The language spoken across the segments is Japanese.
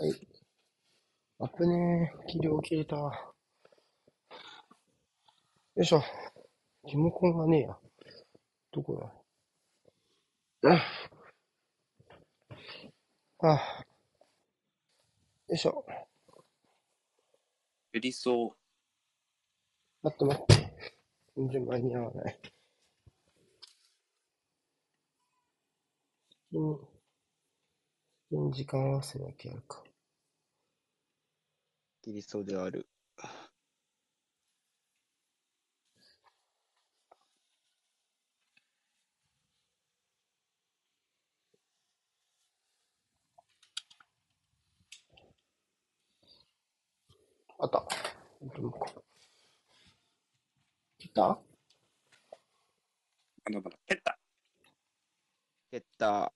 はい。アップねー。起量切れた。よいしょ。リモコンがねえや。どこだああ。よいしょ。やりそ待って待って。全然間に合わない。先に、先に時間合わせなきゃやるか。切りそうではある。あった。どうか来た蹴った？蹴った。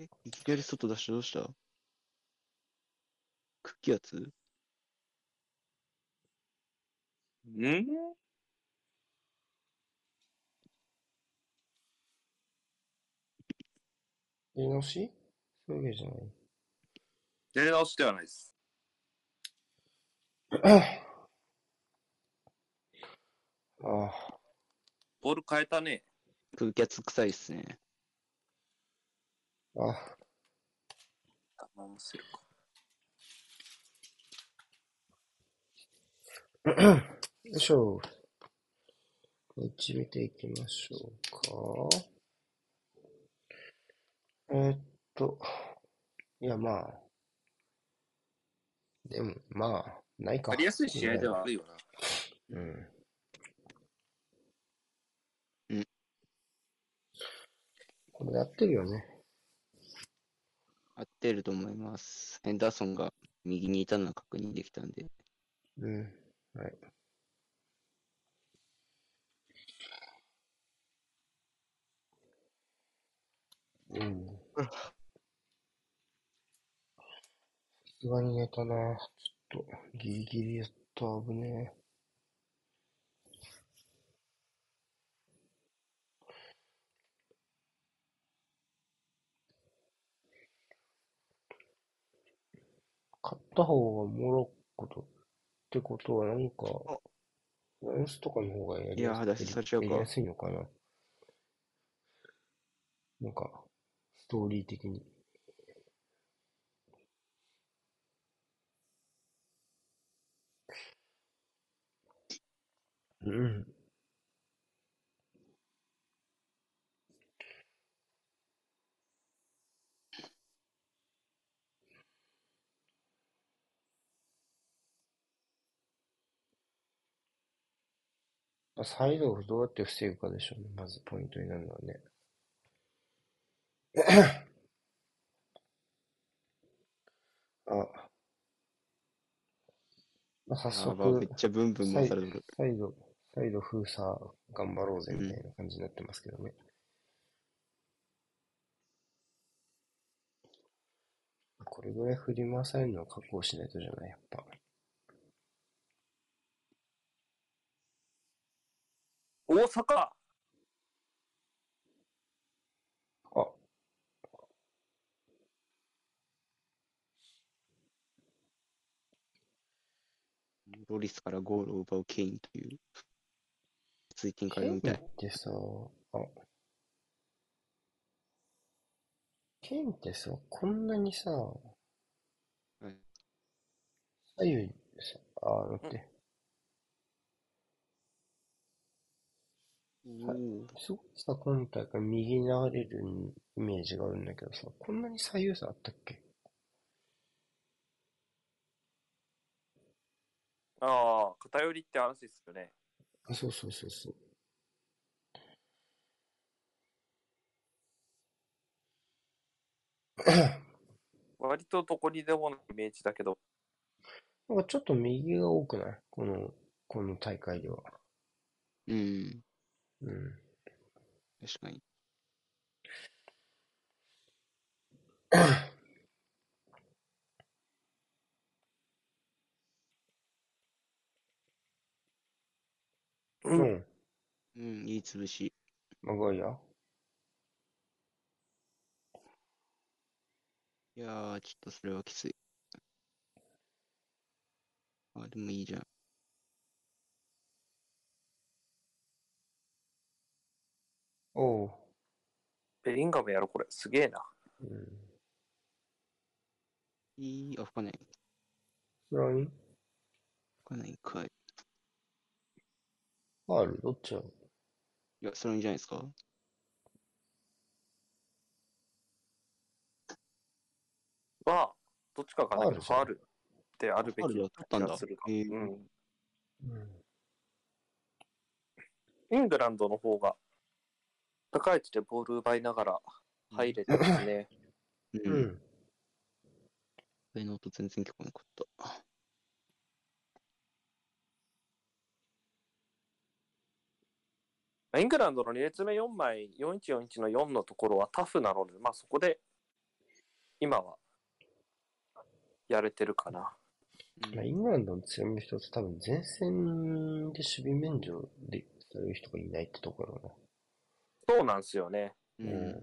え、いきなり外出してどうした？クッキーやつ？ん？やり直しそういうわけじゃない。やり直しではないです。ああ、ボール変えたね。空気圧臭いっすね。あ、我慢するか。よいしょ。こっち見ていきましょうか。えーっと、いや、まあ。でも、まあ、ないか。やりやすい試合ではあるよな。うん。うん。これやってるよね。合ってると思います。ヘンダーソンが右にいたのは確認できたんで。うん。はい。うん。さすがに寝たな。ちょっと、ギリギリやった、危ねえ。買った方がモロッコとってことは、なんか、フランスとかの方がやりやいや裸足されちゃうかやりやすいのかな。なんか、ストーリー的に。うん。サイドをどうやって防ぐかでしょうね。まずポイントになるのはね。あ、まあ、早あーまあめっ速、ちゃブンブン回される。サイド、サイド封鎖頑張ろうぜみたいな感じになってますけどね。これぐらい振り回されるのは覚悟しないとじゃない、やっぱ。大阪。あ、ロリスからゴールを奪うケインという、追展ケインっ会みたい。てさ、あ、ケインってさ、こんなにさ、はい左右さ、あ、待って、はいすごいさ、今大会右に流れるイメージがあるんだけどさ、こんなに左右差あったっけ？ああ、偏りって話ですよね。あ、そうそうそうそう。割とどこにでものイメージだけど、なんかちょっと右が多くない？この、この大会では。うん、うん。確かに。うんん。うん、いい潰し。マグワイアいやー、ちょっとそれはきつい。あ、でもいいじゃん。おう。ベリンガムやろ、これ。すげえな。うん。いい、あ、吹かない。スライン吹かないんかい。ファールどっちや？ろいや、それいいんじゃないですかは、どっちかわかんないけど、フファールってあるべきだったんだ気がするかへえうん。うん。イングランドの方が、高い位置でボール奪いながら入れてますね。う。うんん。上の音全然聞こえなかった。イングランドの2列目4枚、4141の4のところはタフなので、まあそこで、今は、やれてるかな。うんまあ、イングランドの強みの一つ、多分前線で守備免除でされる人がいないってところそうなんですよね。う。ん。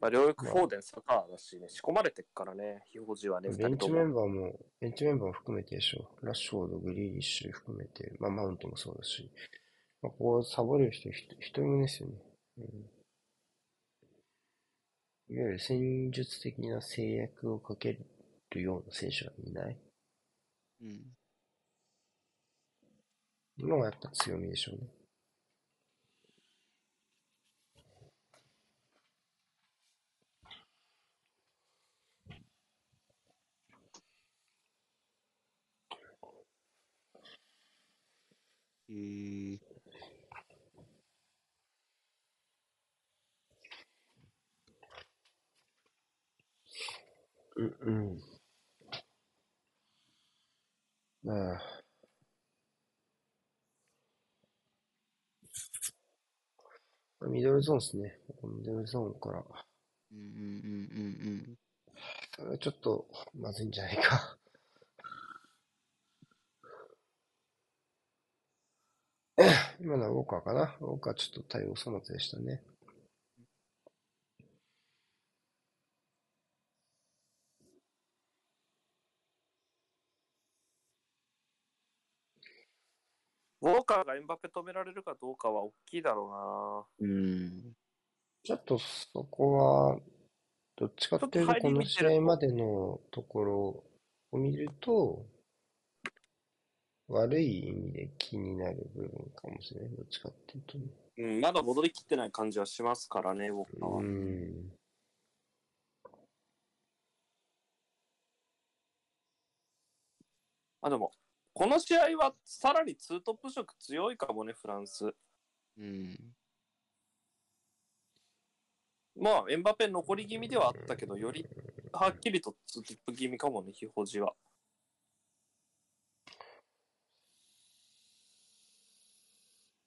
まあ、両翼フォーデン、サカーだしね、仕込まれてっからね、表示はね、うん。2ベンチ。メンバーも、ベンチメンバーも含めてでしょ。ラッシュフォード、グリーリッシュ含めて、まあマウントもそうだし、まあ、ここサボれる人一人もですよね。うん。いわゆる戦術的な制約をかけるような選手がいないうん。のがやっぱ強みでしょうね。ー、うんうん。まあ。ミドルゾーンですね。ミドルゾーンから。うんうんうんうんそれはちょっとまずいんじゃないか。今のはウォーカーかな？ウォーカーちょっと対応粗末でしたね。ウォーカーがエンバペ止められるかどうかは大きいだろうん。うん。ちょっとそこは、どっちかっていうと、この試合までのところを見ると、悪い意味で気になる部分かもしれない。どっちかっていうとね。うん、まだ戻りきってない感じはしますからね、ウォーカーは。うん。あ、でも、この試合はさらにツートップ色強いかもね、フランス。うん。まあ、エンバペ残り気味ではあったけど、よりはっきりとツートップ気味かもね、表示は。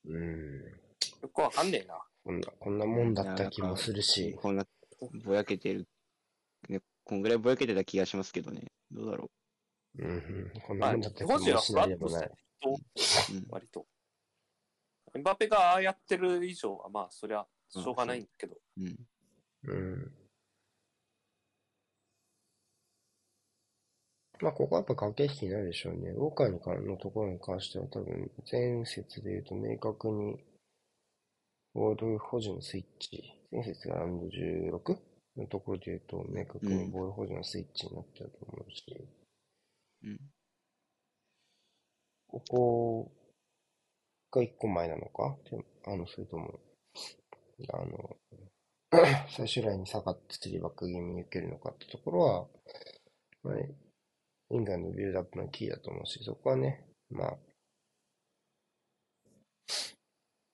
うん。よくわかんねえな。こんな、こんなもんだった気もするし。こんな、ぼやけてる。ね、こんぐらいぼやけてた気がしますけどね。どうだろうんうん。こんまあ、なもんだった気もしないでもない。割と。エンバペがああやってる以上は、まあ、そりゃ、しょうがないんだけど。うん。うん。まあ、ここはやっぱ駆け引きになるでしょうね。ウォーカーに関のところに関しては多分、前節で言うと明確に、ボール保持のスイッチ、前節がラウンド 16? のところで言うと、明確にボール保持のスイッチになってたと思うし、うん。ここが一個前なのかであの、それとも、あの、最終ラインに下がってスリーバック気味に受けるのかってところは、まあ、イングランドのビルドアップのキーだと思うし、そこはね、まあ、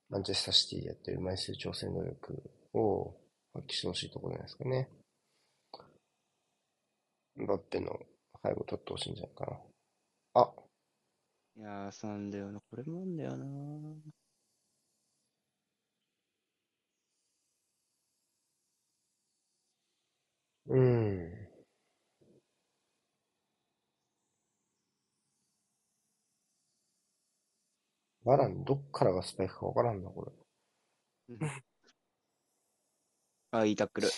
マンチェスターシティでやってる枚数調整能力を発揮してほしいところじゃないですかね。バッペの背後取ってほしいんじゃないかな。あ、いやー、そうなんだよな。これもなんだよな。うん。バラン、どっからがスパイクかわからんな、これ。あ、いいタックル。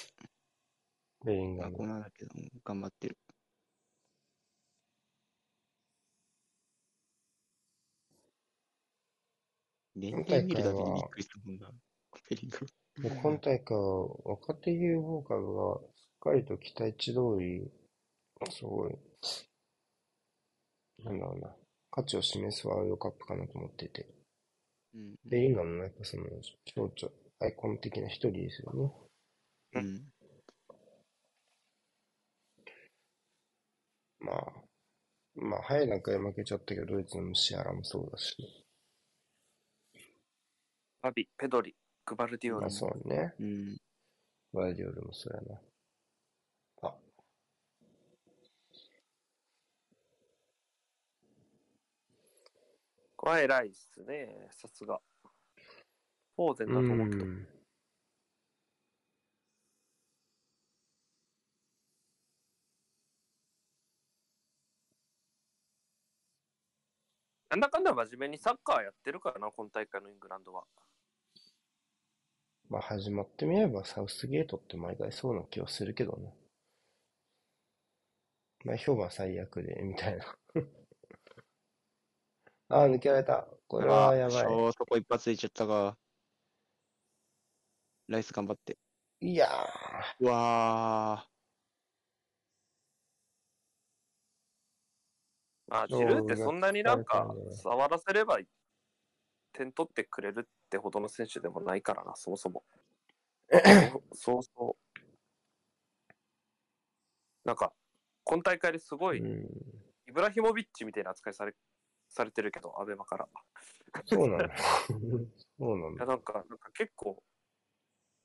ベリンガあ、ムだけど、頑張ってる。年今齢見るだけでびっくりしたもんな。ペリンガム。で今大会は若手有望株がしっかりと期待値通り、すごい、なんだろうな、価値を示すワールドカップかなと思ってて、うん。ベリンガムもやっぱその象徴、アイコン的な一人ですよね。うん。まあ、まあ、早い段階で負けちゃったけど、ドイツのムシアラもそうだし、アビ、ペドリ、グバルディオルまあ。そうね、うん。ワイディオルもそうやな。あ、これは偉いっすね、さすが。フォーゼンだと思うけど。ん。なんだかんだ真面目にサッカーやってるからな、今大会のイングランドは。まあ始まってみればサウスゲートって毎回そうな気はするけどね。前評判最悪で、みたいな。ああ、抜けられた。これはやばそう、そこ一発でいっちゃったか。ライス頑張って。い。いやうわまあ、ジルーってそんなになんか触らせれば点取ってくれるってほどの選手でもないからな、そもそも。そうそう。なんか、今大会ですごー。い、うん。イブラヒモビッチみたいな扱いされされてるけど、アベマから。そうなの。そうないや、の。なんか、なんか結構、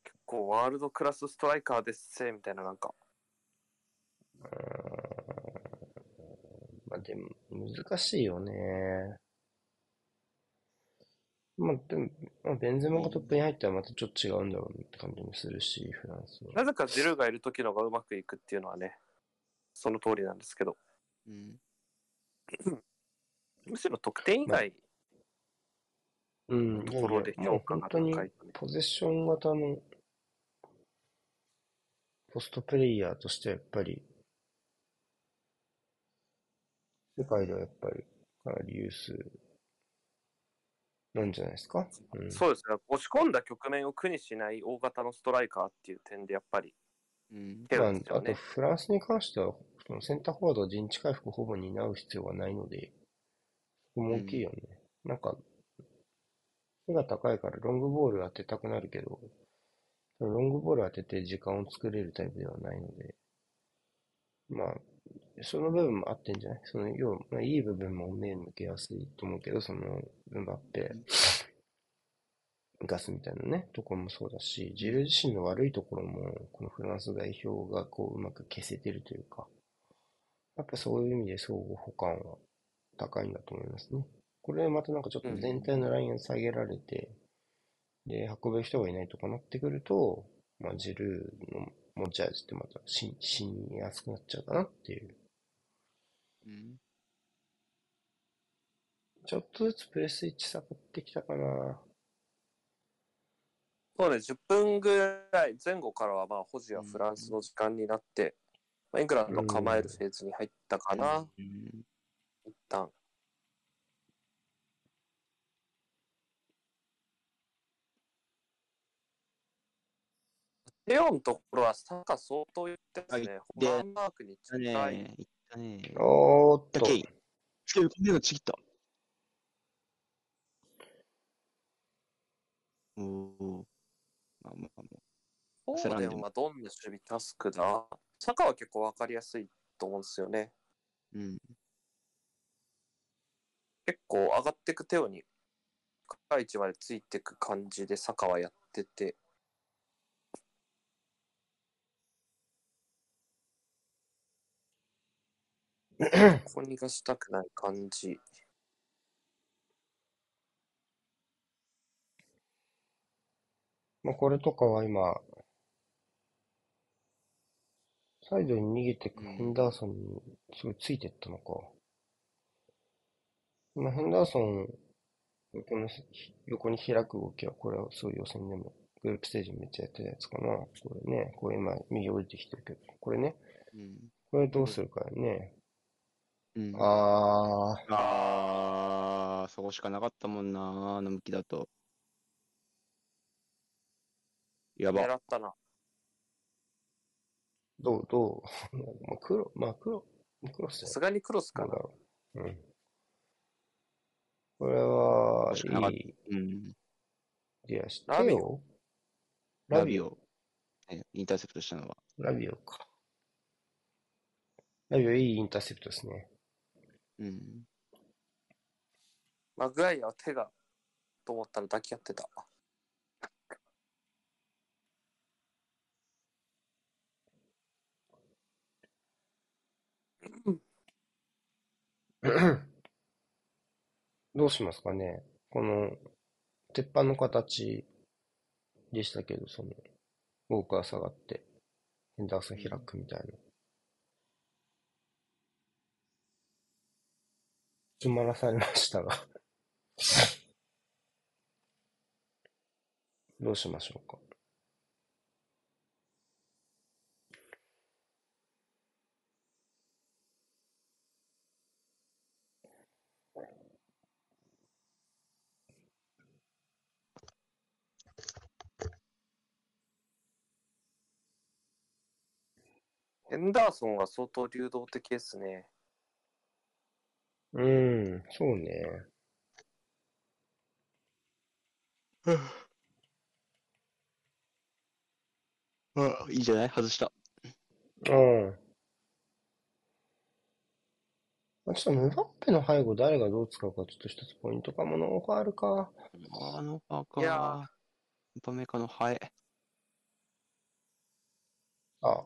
結構ワールドクラスストライカーですせ、みたいな、なんか、うーんまあでも、難しいよね。まあでも、まあ、ベンゼマがトップに入ったらまたちょっと違うんだろうなって感じもするし、フランスは。なぜかジルーがいる時のがうまくいくっていうのはね、その通りなんですけど、ー。うん。むしろ得点以外うん、のところで評価が本当に高いとね。ポゼッション型のポストプレイヤーとしてやっぱり、世界ではやっぱりかなり有数なんじゃないですか？うん、そうですね、押し込んだ局面を苦にしない大型のストライカーっていう点で、やっぱり、うん。手まあ、あと。フランスに関しては、そのセンターフォワードは陣地回復ほぼ担う必要がないので、大きいよね。なんか、背が高いからロングボール当てたくなるけど、ロングボール当てて時間を作れるタイプではないので、まあ、その部分もあってんじゃない？その、要は、まあ、いい部分も目向けやすいと思うけど、その、ムバッペ、ガスみたいなね、ところもそうだし、ジルー自身の悪いところも、このフランス代表がこう、うまく消せてるというか、やっぱそういう意味で相互補完は高いんだと思いますね。これまたなんかちょっと全体のラインを下げられて、で、運べる人がいないとかなってくると、まあ、ジルーの持ち味ってまたし死にやすくなっちゃうかなっていう。うん。ちょっとずつプレスイッチ下がってきたかな。そうね、10分ぐらい前後からは、まあ、保持はフランスの時間になって、まあ、イングランドが構えるフェーズに入ったかな、うん。一旦。レオンのところはサッカー相当言ってますね。ホでマンマークにだ近い。ね。いったね。おーっとだけ、い。つける、目がちぎった。おお。まあまあまフォーデンはどんな守備タスクだサッカーは結構わかりやすいと思うんですよね。あ。うん。結構上がっていく手をに高い位置までついていく感じでサカはやってて、ここにがしたくない感じ。まあ、これとかは今、サイドに逃げてくヘンダーソンにすごいついてったのか。まあ、ヘンダーソン横のひ横に開く動きは、これはそういう予選でも、グループステージめっちゃやってるやつかな。これね、これ今、右降りてきてるけど、これね、うん。これどうするかよね。うん。あー、あー、そこしかなかったもんな、あの向きだと。やば。狙ったな。どう、どう、まあ、黒、まあ黒、黒っすよさすがにクロスかな。どうだろう。うん。これは、いいうん。ディアしてラビオよ。ラビオ、ねインターセプトしたのは。ラビオか。ラビオいいインターセプトですね。うん。マグワイアは手が、と思ったら抱き合ってた。どうしますかね。この、鉄板の形でしたけど、その、ウォーカー下がって、ヘンダーソン開くみたいな。詰まらされましたが。どうしましょうか。エンダーソンは相当流動的ですね。うーん、そうね。あ、いいんじゃない？外した。うん。まあちょっとムバッペの背後誰がどう使うかちょっと一つポイントかものがあるか。あのバカ。いやバメカのハエ。あ。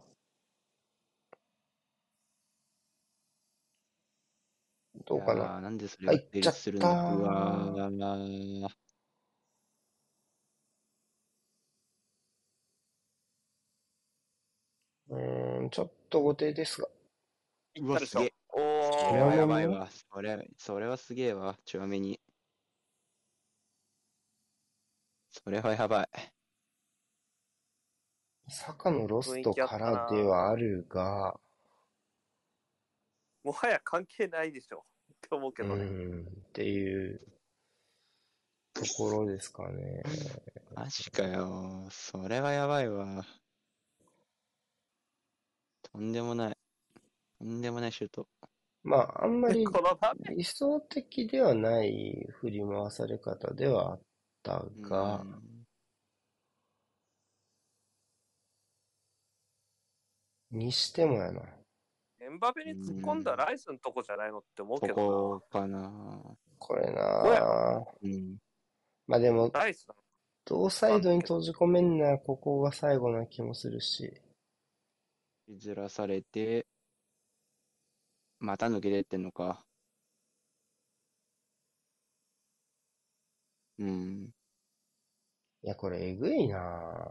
どうかな。なんでそれが成入っちゃった立するんだ。うわー。うーん、ちょっと後手ですが。いったでしょうわすげえ。おそれはー。やばいわ。それ、それはすげえわ。ちょめに。それはやばい。坂のロストからではあるが、もはや関係ないでしょ。って思うけうどね。ん、っていうところですかね。マジかよ。それはやばいわ。とんでもない。とんでもないシュート。まあ、あんまりこの場面理想的ではない振り回され方ではあったが、うんにしてもやな。エンバペに突っ込んだライスのとこじゃないのって思うこけどこかな。これこなうん。まあでも、な。ライスだ。同サイドに閉じ込めんならここが最後な気もするし。ずらされて、また抜けてってんのか。うん。いや、これえぐいな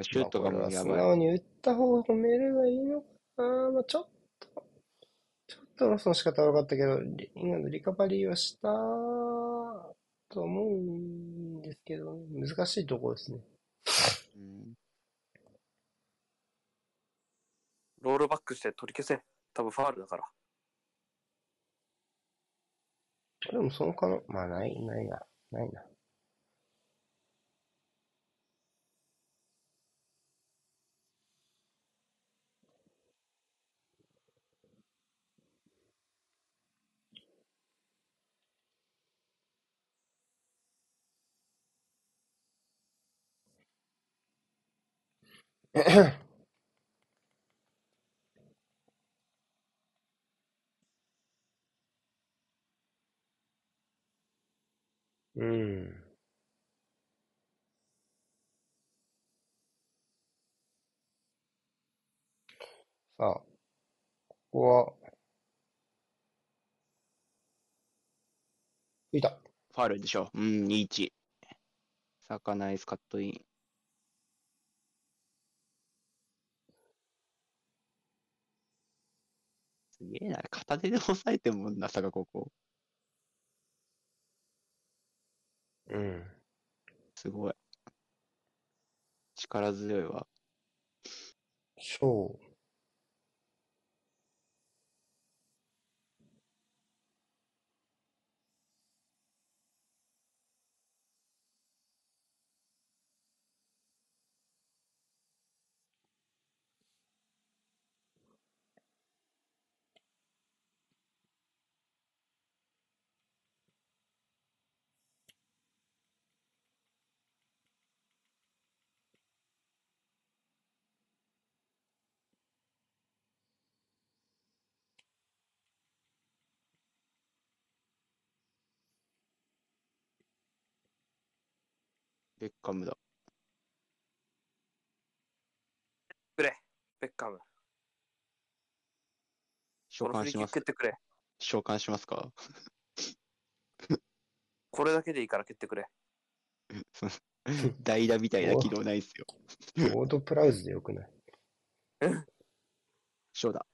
シュートがもうやばい。直に打った方を褒めればいいのかなまあちょっと、ちょっとロスの仕方は悪かったけど、リイングランドリカバリーはしたと思うんですけど、難しいところですね。うんロールバックして取り消せ。多分ファールだから。でもその可能、まあない、ないな、ないな。うん。さあ、ここは、いた。ファールでしょ。うん、2-1。サカナイスカットイン。すげえな。片手で押さえてんもんな、サカここ。うん。すごい。力強いわ。そう。ベッカムだ。くれ、ベッカム。召喚します。蹴ってくれ。召喚しますか？これだけでいいから蹴ってくれ。代打みたいな機能ないっすよ。オードプラウズでよくない？ショーだ。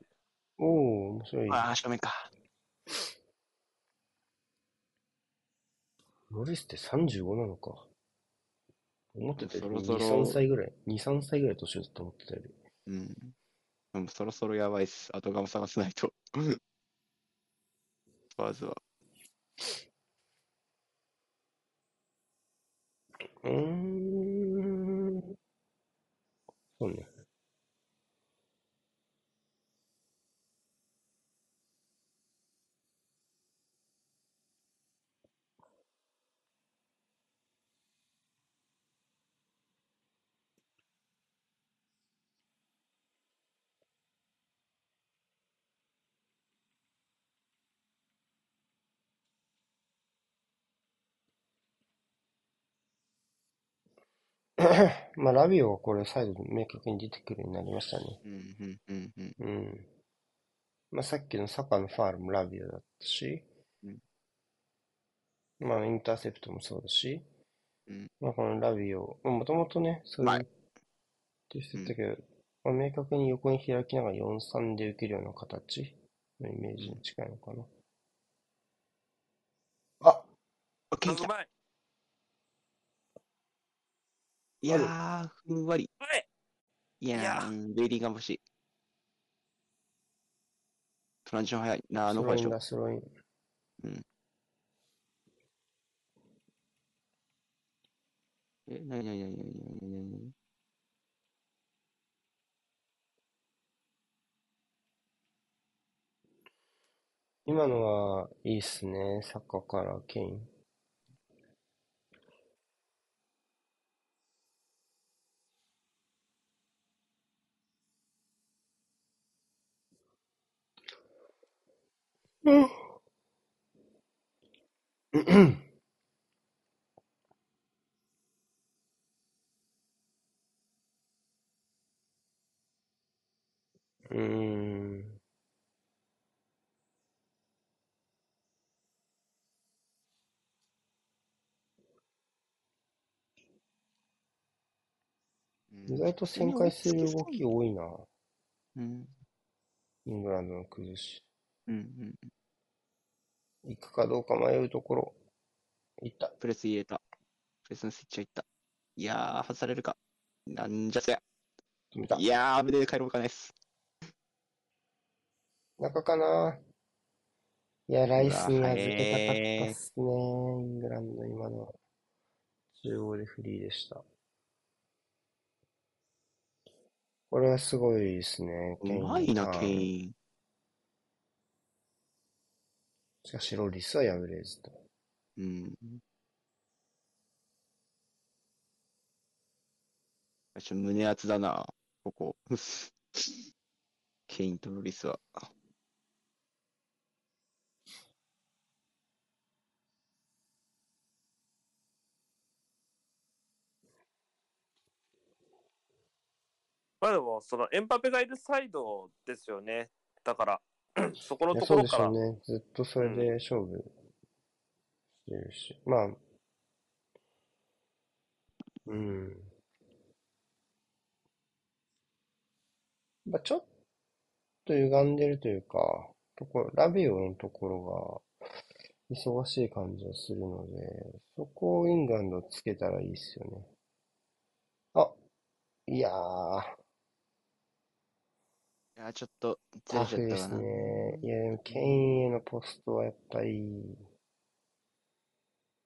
おお面白い。ああ、正面か。ロリスって35なのか。思ってたより2、そろそろ3歳ぐらい。2、3歳ぐらい年上だと思ってたより。うん。でもそろそろやばいっす。後釜探さないと。まずは。うーん。そうね。まあ、ラビオはこれ再度明確に出てくるようになりましたね。うん、うん、うん、うん。うん。まあ、さっきのサカのファールもラビオだったし、うん。まあ、インターセプトもそうだし、うん。まあ、このラビオ、もともとね、そういう、はい。って言ってたけど、まあ、明確に横に開きながら4-3で受けるような形。のイメージに近いのかな。あオッケーうまい。いやー、ふんわり。い。いやー、ベイリーが欲しい。トランジション早い。なあ、ノファでしょ。スローインだ、スローイン。え、なになになになになになになに？今のはいいっすね。サッカーからケイン。うん。うーん。うん意外と旋回する動き多いな。うん。イングランドの崩し。うん、うん。行くかどうか迷うところ。行った。プレス入れた。プレスのスイッチ入った。いやー、外されるか。なんじゃそりゃ。止めたい。やー、危ねえ、帰ろうかないっす。中かないや、ライスに預けたかったっすね。イングランド今のは。中央でフリーでした。これはすごいですね。うまいな、ケイン。しかし、ロリスは敗れずと。うん。ちょ胸熱だな、ここ。ケインとロリスは。まあでも、そのエンパペがいるサイドですよね。だから、そこのところからそうでしょう、ね。ずっとそれで勝負してるし。まあ、うん。まあ、ちょっと歪んでるというか、ところ、ラビオのところ忙しい感じがするので、そこをイングランドつけたらいいっすよね。あ、いやー、いや、ちょっとずタれフですちゃったかな。ね。いや、でもケインへのポストはやっぱり、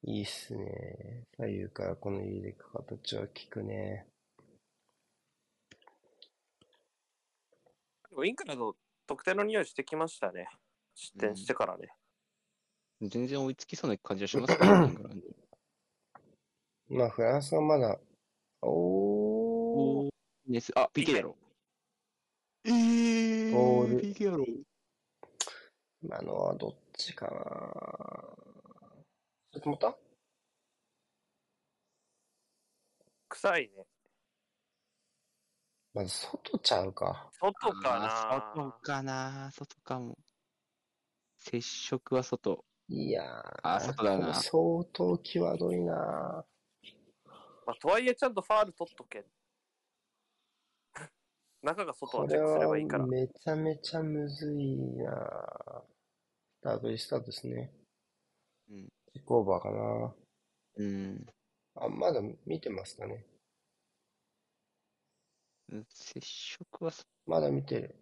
いいっすね。左右からこの入れく形は効くね。イングランド、得点の匂いしてきましたね。失点してからね。全然追いつきそうな感じがしますからね、まあ、フランスはまだ、おー、おーです。あ、PK やろ。えー、ボール PK。今のはどっちかなそれともった臭いね。まず外ちゃうか。外かあー外なかな外かも。接触は外。いやあー、外だな相当際どいなまあ、とはいえちゃんとファール取っとけ。中が外チェックすればいいから。はめちゃめちゃむずいなスタートリスタートですね。うん。キックオーバーかなうん。あ、まだ見てますかねうん接触はそまだ見てる。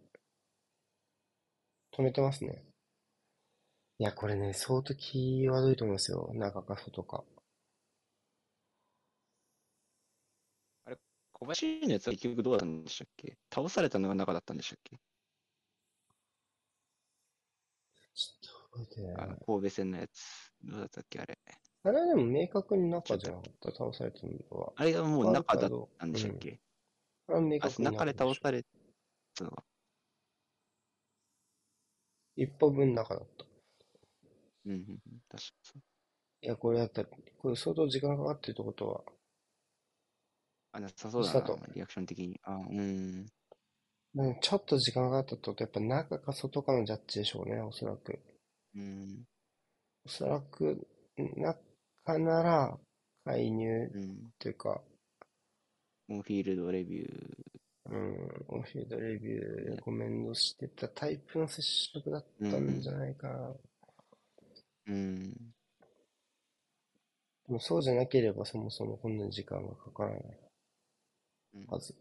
止めてますね。いや、これね、相当気悪いと思うんですよ。中か外か。小林のやつは結局どうだったんでしたっけ？倒されたのが中だったんでしたっけ？ちょっと待ってね。あの神戸戦のやつ。どうだったっけあれ？あれはでも明確に中じゃなかった、倒されたのは。あれがもう中だっワたんでしたっけ、あれは明あ確に中で倒されれたのが。一歩分中だった。うんうんうん。確かそう。いや、これだったら、これ相当時間かかってるってことは、あ、なさそうだなリアクション的に。あ、うん。うんちょっと時間がかかったとは、やっぱ中か外かのジャッジでしょうね、おそらく。うん。おそらく、中なら、介入うん。というか、オンフィールドレビュー。うん、オフィードレビューでコメントしてたタイプの接触だったんじゃないかな。うん。でもそうじゃなければそもそもこんなに時間がかからないうんはず。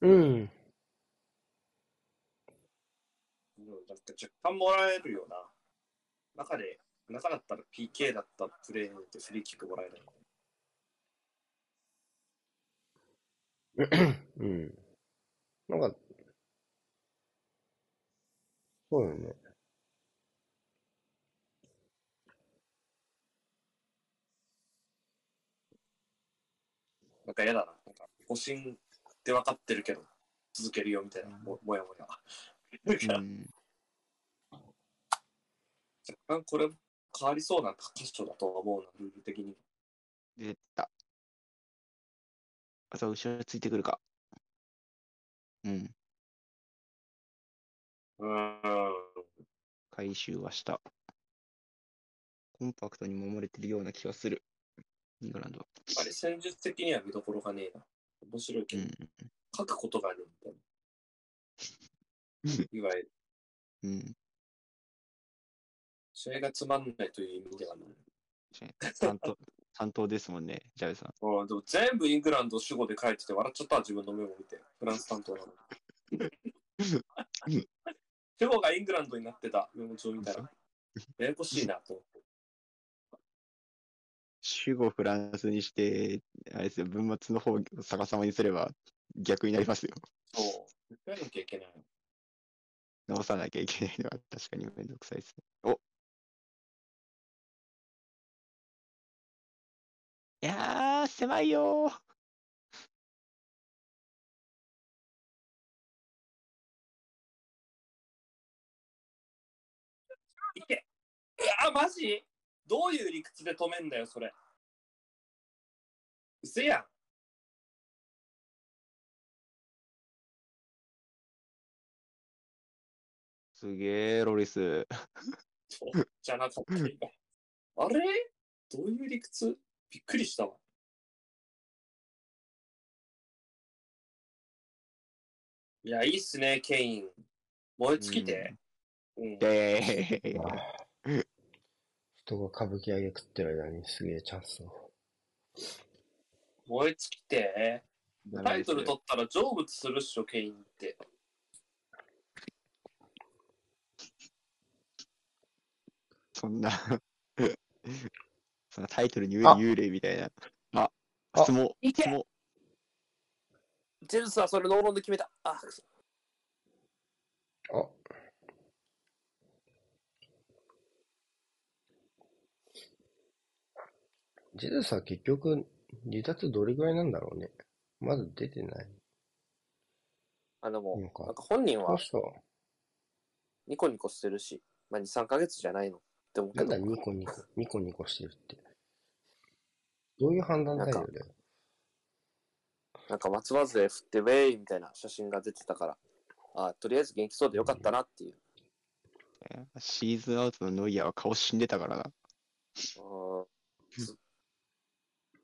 うん。だって若干もらえるよな。中で、中だったら PK だったプレーでフリーキックもらえない。うん。なんか、そうよね。なんか嫌だな。なんか、誤審って分かってるけど、続けるよみたいな、ももやもや。うん。若干これ変わりそうな箇所だとは思うな、ルール的に。出た。あと、後ろついてくるか。うん。うーん。回収はした。コンパクトに守れてるような気がする。イングランドは。あれ、戦術的には見どころがねえな。面白いけど、うん。書くことがねえみたいな。いわゆる、うん。試合がつまんないという意味ではない。担当、担当ですもんね、ジャベさん。うん、でも全部イングランド主語で書いてて笑っちゃった自分のメモ見て。フランス担当なのに。主語がイングランドになってたメモ帳見たら。ややこしいなと思って。主語フランスにして、あれですよ、文末の方を逆さまにすれば逆になりますよ。そう。やらなきゃいけない。直さなきゃいけないのは確かにめんどくさいですね。おいやー、狭いよー。いけうわマジ？どういう理屈で止めんだよ、それ。うせやん。すげー、ロリス。じゃなかった今 あれ？どういう理屈？びっくりしたわ。いや、いいっすね、ケイン。燃え尽きて。うんい。やいやいやいやいや人が歌舞伎揚げ食ってる間にすげえチャンスを。燃え尽きて。タイトルと取ったら成仏するっしょ、ケインって。そんな、そんなタイトルに言うあ幽霊みたいな。あ、あ質問、いけ質問。ジェルスはそれノーロンで決めた。あ、あ。ジェズさん結局離脱どれぐらいなんだろうね。まだ出てない。あ、でもなんか、なんか本人はニコニコしてるし、まあ、2、3ヶ月じゃないのって思うけどなんだ、ニコニコ、ニコニコしてるって。どういう判断材料だよ。なんか松葉杖振ってウェイみたいな写真が出てたから、あ、とりあえず元気そうでよかったなっていう。シーズンアウトのノイアーは顔死んでたからな。うん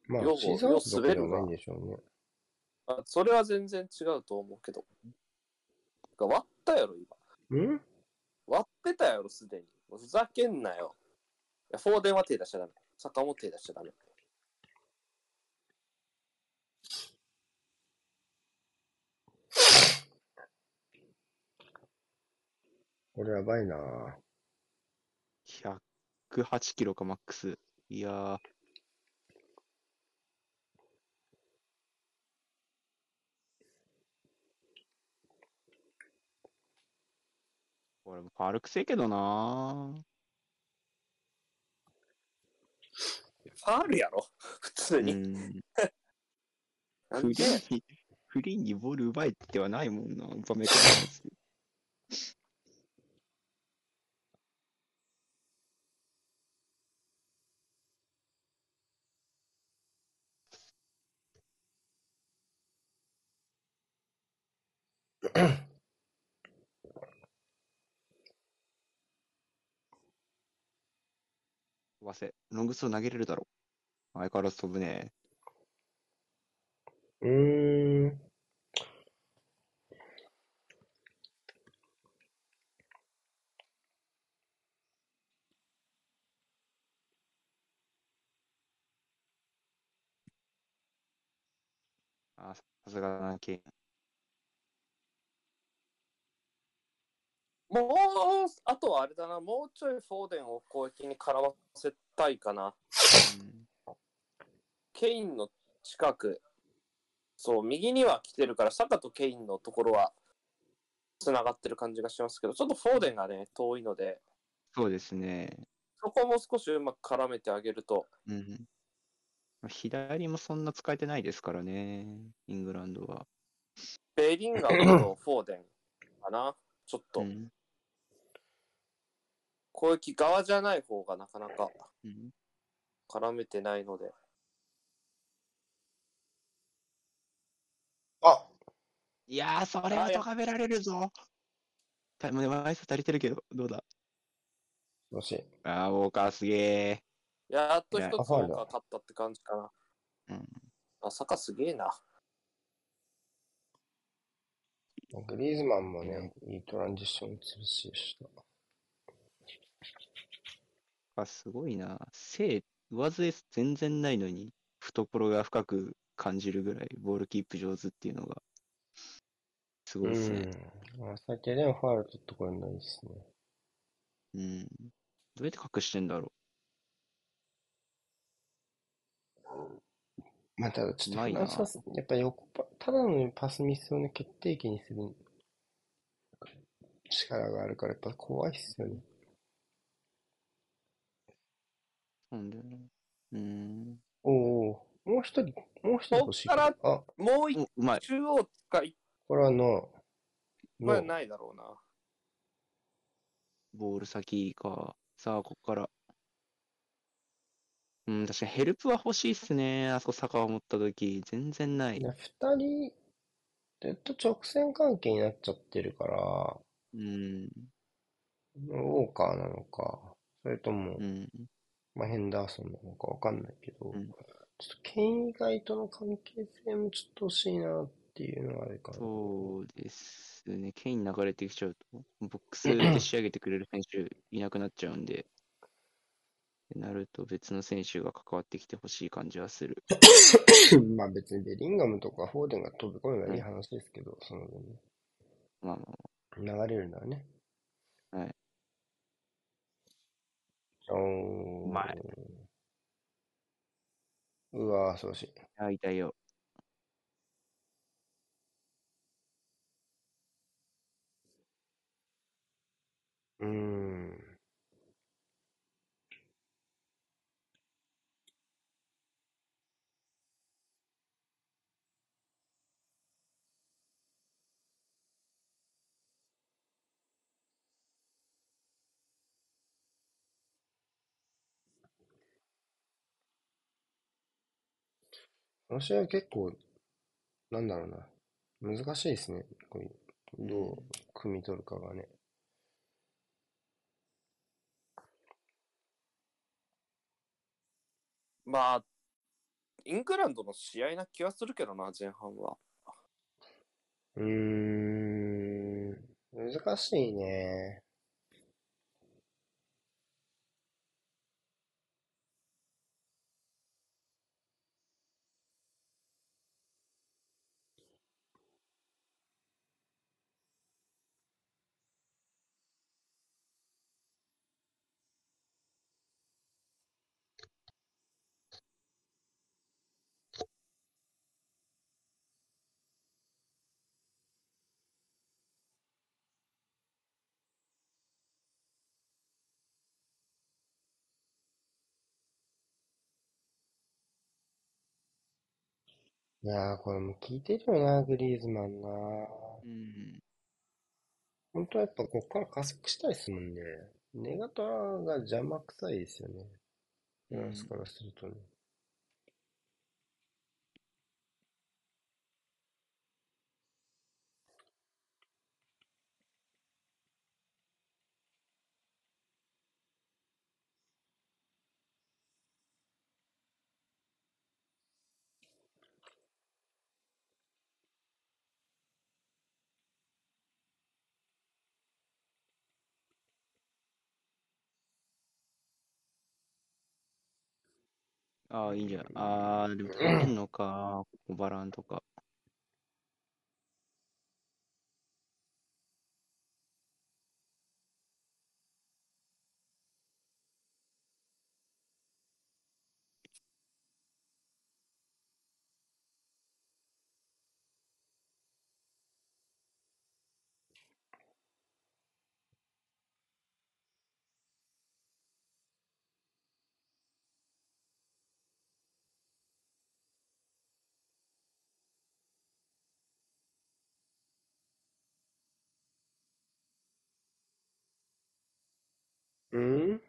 まあよう、シーズンアウトだけではないんでしょうね。あそれは全然違うと思うけど。が割ったやろ、今。ん？割ってたやろ、すでに。もうふざけんなよ。いや、フォーデンは手出しちゃダメ。坂も手出しちゃダメ。これやばいなぁ。108キロかマックス。いやー。俺もファルクせえけどな。ファールやろ、普通うに。ん。なんでフリーに、フリーにボール奪えてはないもんな、場面から飛ばせ。ロングスロー投げれるだろ。相変わらず飛ぶね。うーん。あ、さすがだな、ケイン。もう、あとはあれだな、もうちょいフォーデンを攻撃に絡ませたいかな。ケインの近く、そう、右には来てるから、サカとケインのところは繋がってる感じがしますけど、ちょっとフォーデンがね、遠いので、そうですね。そこも少しうまく絡めてあげると、うん。まあ左もそんな使えてないですからね、イングランドは。ベリンガムとフォーデンかな、ちょっとう。ん。攻撃側じゃない方がなかなかうん絡めてないので、あいやー、それは咎められるぞ。タイムで枚数足りてるけど、どうだ？もし、あー、ウォーカーすげえ。やっと一ついやのが勝ったって感じかな。うん。あ、サカすげえな。グリーズマンもね、いいトランジションするしした。あ、すごいな。背、上背全然ないのに、懐が深く感じるぐらい、ボールキープ上手っていうのが、すごいですね。うん。最低でもファール取ってこれないですね。うん。どうやって隠してんだろまあ、ただちょっとやっぱ横パ、ただのパスミスをね、決定機にする力があるから、やっぱ怖いっすよね。う。なんだよね。うん。おおもう一人、もう一人欲しい。こっからあ、もう一おうまい。中央か一これはノー。ノー。まあないだろうな。ボール先か。さあ、ここから。うん、確かにヘルプは欲しいっすね。あそこ坂を持ったとき。全然ないい。や二人、ずっと直線関係になっちゃってるから、うん。ウォーカーなのか、それともう、ん。まあ、ヘンダーソンなのかわかんないけど、うんちょっとケイン以外との関係性もちょっと欲しいなっっていうのはあるかな。そうですね。ケイン流れてきちゃうと、ボックス で仕上げてくれる選手いなくなっちゃうんで、なると別の選手が関わってきてほしい感じはする。まあ別にベリンガムとかフォーデンが飛び込めばいい話ですけど、その分ね。まあま流れるのはね。はい。おー。うまい。うわー、そうしい。あ、痛いよ。うーん。この試合は結構、なんだろうな。難しいですね。どう汲み取るかがね。まあ、イングランドの試合な気はするけどな、前半は。うーん。難しいね。いやー、これも効いてるよな、グリーズマンな。うん。本当はやっぱこっから加速したいですもんね。ネガトラが邪魔くさいですよね。フランスからするとね。ああ、いいんじゃない？ああ、でも取れんのか、小バランとか。うん？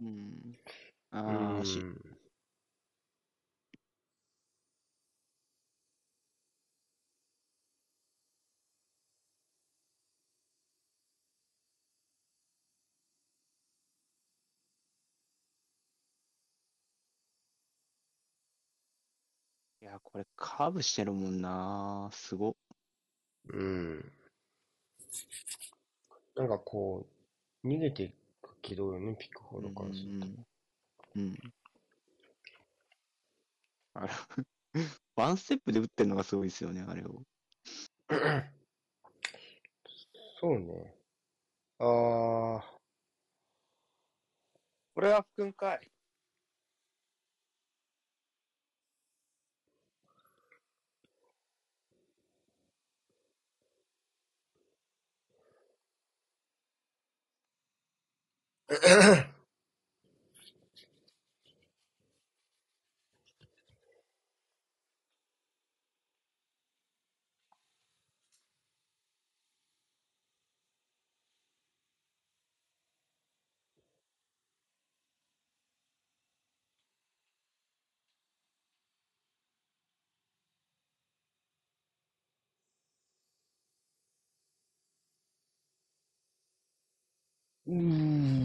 うん。うああ、惜し。いや、これカーブしてるもんな。すご。うん。なんかこう、逃げていく軌道よね、ピックフォードからすると。うん。うん。あれ、ワンステップで打ってんのがすごいですよね、あれを。そうね。あー、これは不んかい。う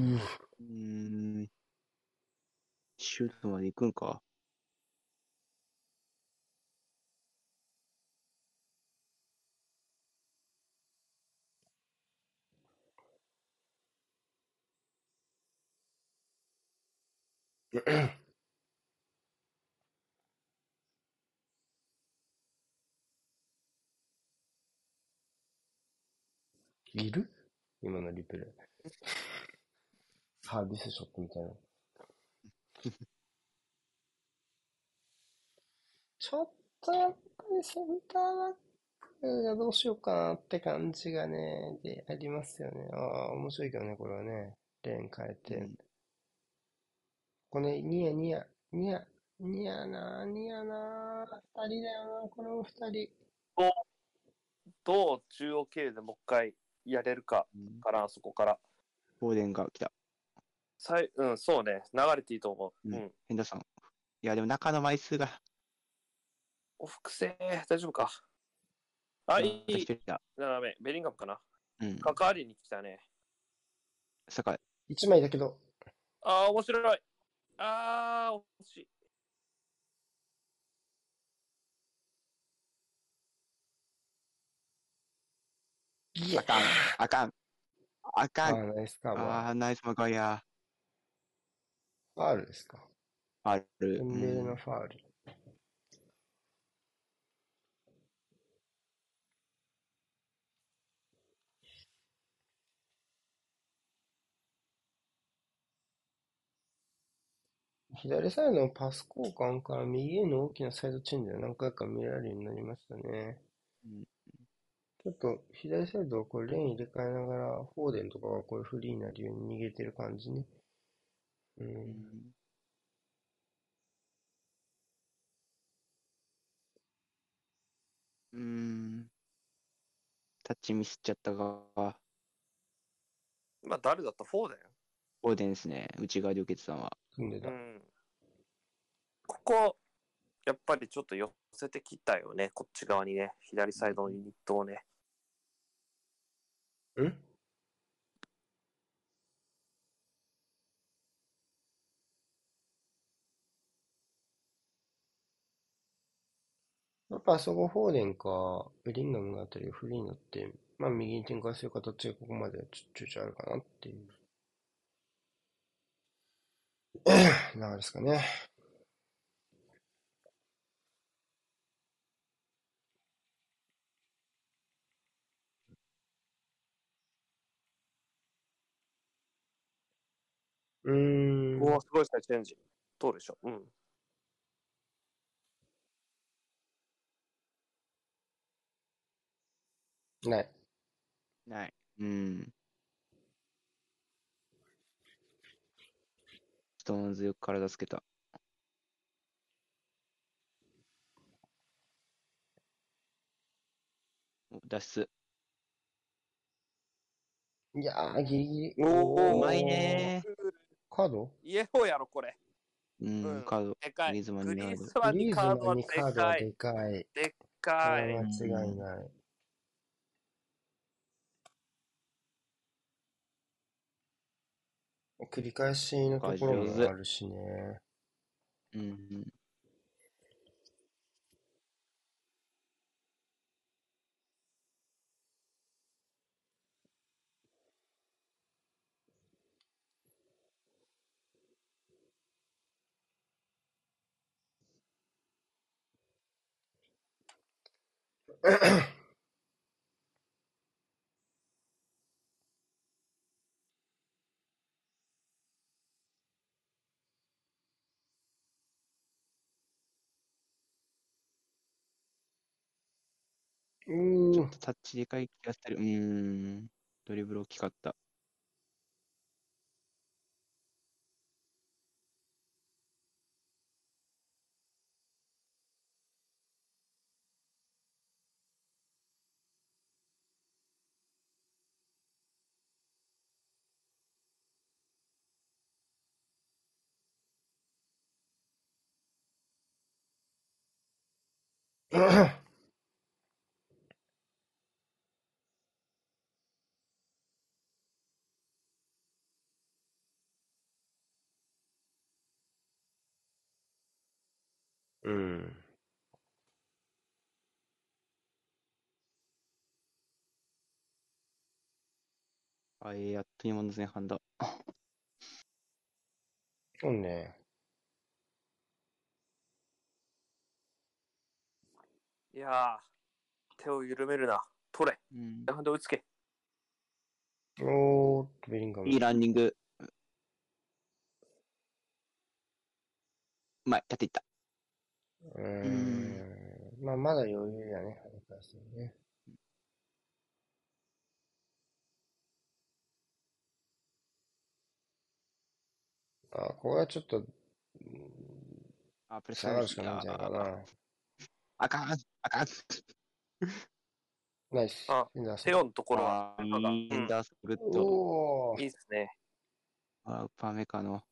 シュートまで行くんか？いる？今のリプレイ。サービスショットみたいな。ちょっとやっぱりセンターバックがどうしようかなって感じがね、でありますよね。ああ、面白いけどね、これはね。レーン変えて。うんこれ、ニヤニヤ、ニヤ、ニヤな、ニヤな、二人だよな、これも二人。どう中央経由でもう一回やれるかうんかな、そこから。フォーデンが来た。さいうん、そうね。流れていいと思う。ううんん。ヘンダーソン。いや、でも中の枚数が。お複製、大丈夫か。あ、いい。一人だ。ダメ。ベリンガムかな。うん。関わりに来たね。坂井。一枚だけど、あー、面白い。あー、惜しい。あかん。あかん。ああかん。ーナイスカバー。ああ、ナイスマガイア。ファールですか？ある。デンベレうんのファール。左サイドのパス交換から右への大きなサイドチェンジが何回か見られるようになりましたね。うんちょっと左サイドをこれレーン入れ替えながら、フォーデンとかがこれフリーになるように逃げてる感じね。う。うんんうーん。タッチミスっちゃったが、まあ、誰だった？フォーデフォーデンですね。内側で受けてたのは。組んでたン。う。ん。ここ、やっぱりちょっと寄せてきたよね。こっち側にね。左サイドのユニットをね。んやっぱあそこフォーデンか、ベリンガムのあたりがフリーになって、まあ右に展開する形がここまでちょちょちょあるかなっていう 流れですかね。うーん。おお、すごいですね、チェンジ。どうでしょう？うん。ない。ない。うん。ストーンズよく体つけた。お脱出。いやー、ギリギリ。おーうまいねカード？イエローやろ、これ。うん、うんカード。でかい。グリーズマングにカードはでかい。でかい。でかい。れは間違いない。繰り返しのところもあるしね。うん。うーん。タッチでかい気がする。うん。ドリブル大きかった。うん。あ、えー、やっと今の前半だ。そうね。いやー、手を緩めるな。取れ。うん。前半で追いつけ。おーっと、リンガム。いいランニング。うまい、立ていった。うーん。まあ、まだ余裕やね、早川さんね。あ、これはちょっと、うんあ、プレッシ下ャーがるしかないんじゃないかな。あかん、あかん。ナイス。あテオのところは、あーなんかいいんだ、グッド。いいですね。あ、ウパメカの。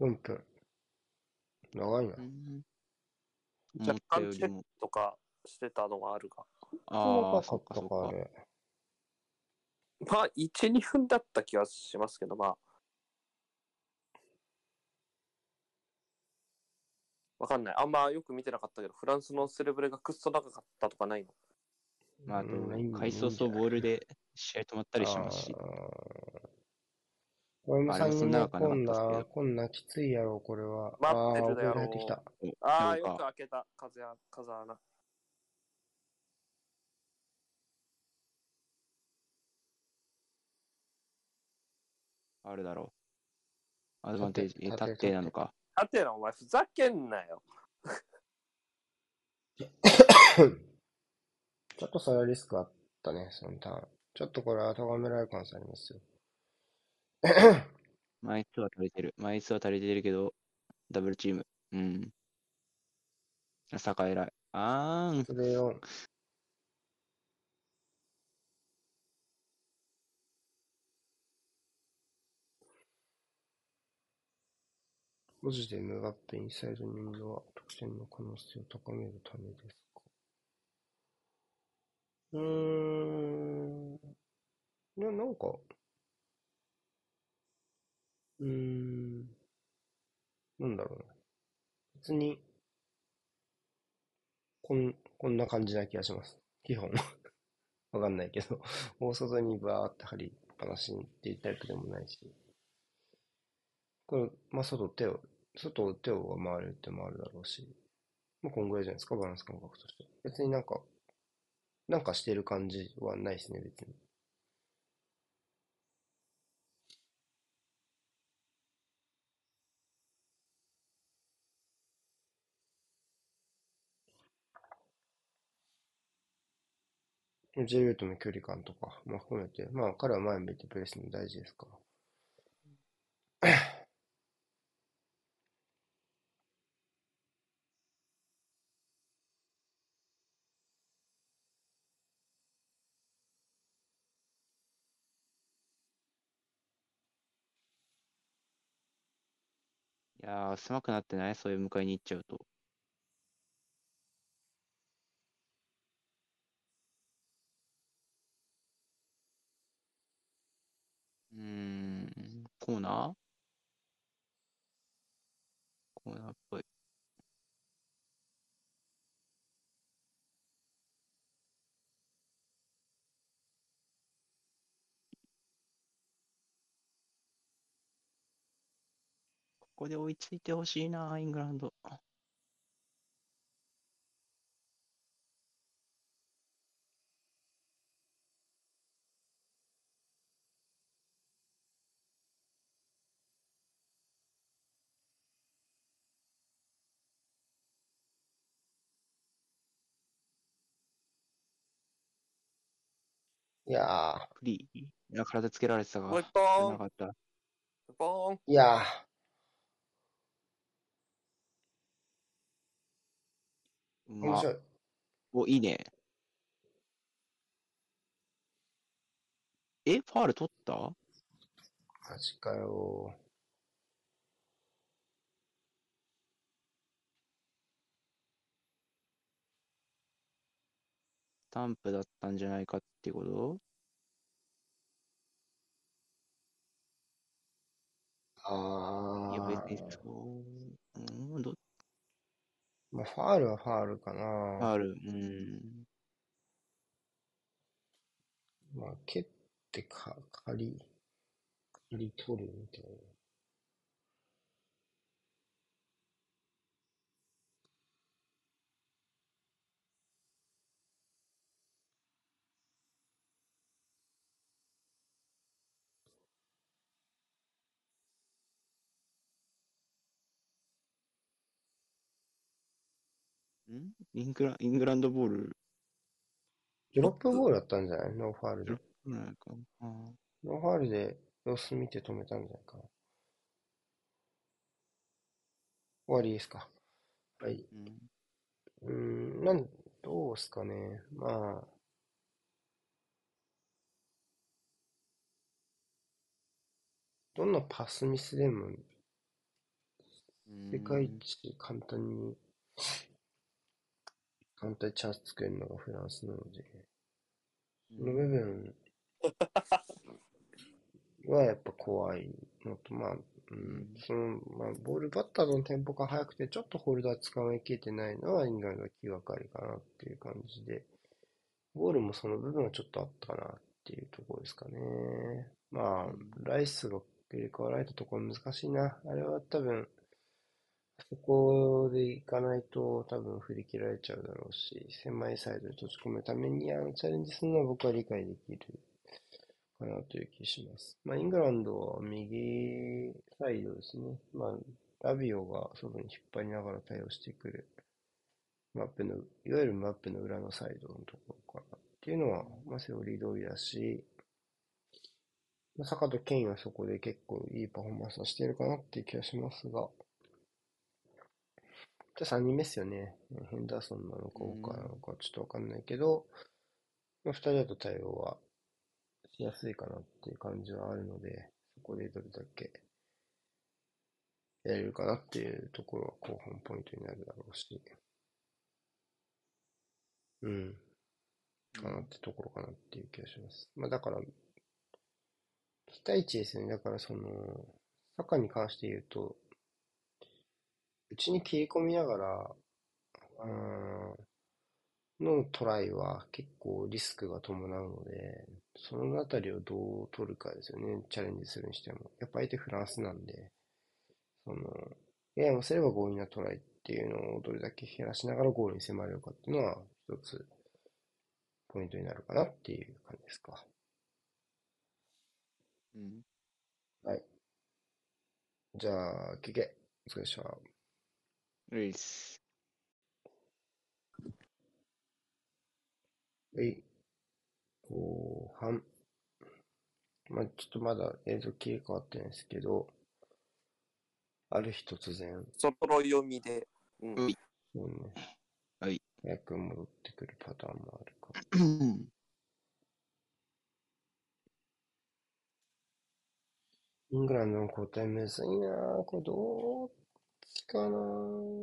4分。長いな。若干チェッ。クとかしてたのがあるが。ああ、そっかそ。まあ、1、2分だった気がしますけど、まあ。わかんない。あんまよく見てなかったけど、フランスのセレブレがクッソ長かったとかないの？まあ、あとうんいいん、回想とボールで試合止まったりしますし俺もあれもそ3人目んな長くはこんな、こんなきついやろ、これは。待ってるだろああよく開けた。風や、風穴。あるだろう。アドバンテージ、え、縦立ってなのか。ハテナ、お前ふざけんなよ。ちょっとそれはリスクあったね、そのターン。ちょっとこれは咎められる可能性ありますよ。枚数は足りてる。枚数は足りてるけど、ダブルチーム。うん。坂偉い。あーん。それを、文字でムガッペインサイドにいるのは得点の可能性を高めるためですか？うーん。いや、なんか、うーん。なんだろうな。別に、こん、こんな感じな気がします。基本。わかんないけど、大外にバーって張りっぱなしにっていうタイプでもないし。これ、まあ、外手を、外手を回るって回るだろうし。まあ、こんぐらいじゃないですか、バランス感覚として。別になんか、なんかしてる感じはないですね、別に。J ルートの距離感とか、まあ、含めて、まあ、彼は前向いてプレーするの大事ですから。いやー、狭くなってない？そういう迎えに行っちゃうと。コーナー？コーナーっぽい。ここで追いついてほしいな、イングランド。いやフリーいや、体つけられてたが、もう一な本かった。ボーンー、いやー、うま面白い。お、いいね。え、ファール取った？マジかよスタンプだったんじゃないかってこと？あいや、別ーえそう、うん、どまあ、ファールはファールかな。ファール、うん。まあ、蹴ってか、仮、仮取るみたいな。ん？イングライングランドボール、ドロップボールだったんじゃない？ノーファールでドロッ。プなんか。ノーファールで様子見て止めたんじゃないかな。終わりですか。はい。うんうーん、なん、どうすかね。まあ、どんなパスミスでも世界一簡単に、簡単にチャンス作れるのがフランスなので、その部分はやっぱ怖いのと、まあ、うん、その、まあ、ボールバッターのテンポが速くて、ちょっとホルダー捕まえきれてないのは、イングランドが気がかりかなっていう感じで、ゴールもその部分はちょっとあったかなっていうところですかね。まあ、ライスが入れ替わられたところ難しいな。あれは多分、そこで行かないと多分振り切られちゃうだろうし、狭いサイドで閉じ込むためにあのチャレンジするのは僕は理解できるかなという気がします。まあ、イングランドは右サイドですね。まあ、ラビオが外に引っ張りながら対応してくる。マップの、いわゆるマップの裏のサイドのところかなっていうのは、まあ、セオリー通りだし、まあ、坂とケインはそこで結構いいパフォーマンスをしているかなっていう気がしますが、じゃあ3人目っすよね。ヘンダーソンなのか、オーカーなのか、ちょっとわかんないけど、まあ、2人だと対応はしやすいかなっていう感じはあるので、そこでどれだけやれるかなっていうところは後半ポイントになるだろうし、うん、かなってところかなっていう気がします。まあだから、期待値ですね。だからその、サッカーに関して言うと、うちに切り込みながら、うーん、のトライは結構リスクが伴うので、そのあたりをどう取るかですよね。チャレンジするにしても。やっぱ相手フランスなんで、その、ややもすれば強引なトライっていうのをどれだけ減らしながらゴールに迫れるかっていうのは一つポイントになるかなっていう感じですか。うん。はい。じゃあ、聞け。お疲れっした。ルイス。はい。後半。まあ、ちょっとまだ映像切り替わってないんですけど、ある日突然、そろ読みで。うんそうね、はい。早く戻ってくるパターンもあるか。イングランドの交代むずいなぁ。これどっちかなぁ。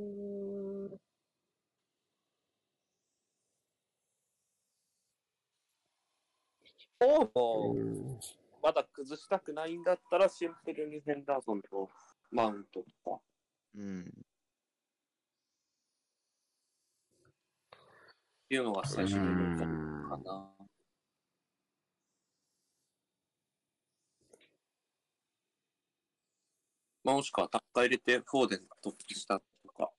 おもうん。まだ崩したくないんだったら、シンプルにヘンダーソンとマウントとか。うん。っていうのが最初の論かな。まあ、もしくはタッカー入れてフォーデントップしたとか。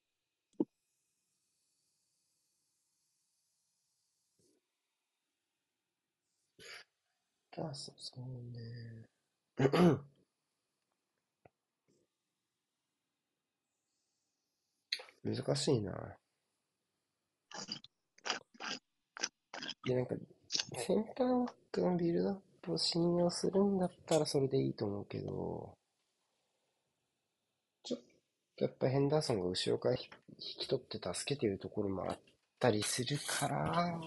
あ、そう、そうね。難しいな。で、なんか、センターバックのビルドアップを信用するんだったらそれでいいと思うけど、やっぱヘンダーソンが後ろから引き取って助けてるところもあったりするから、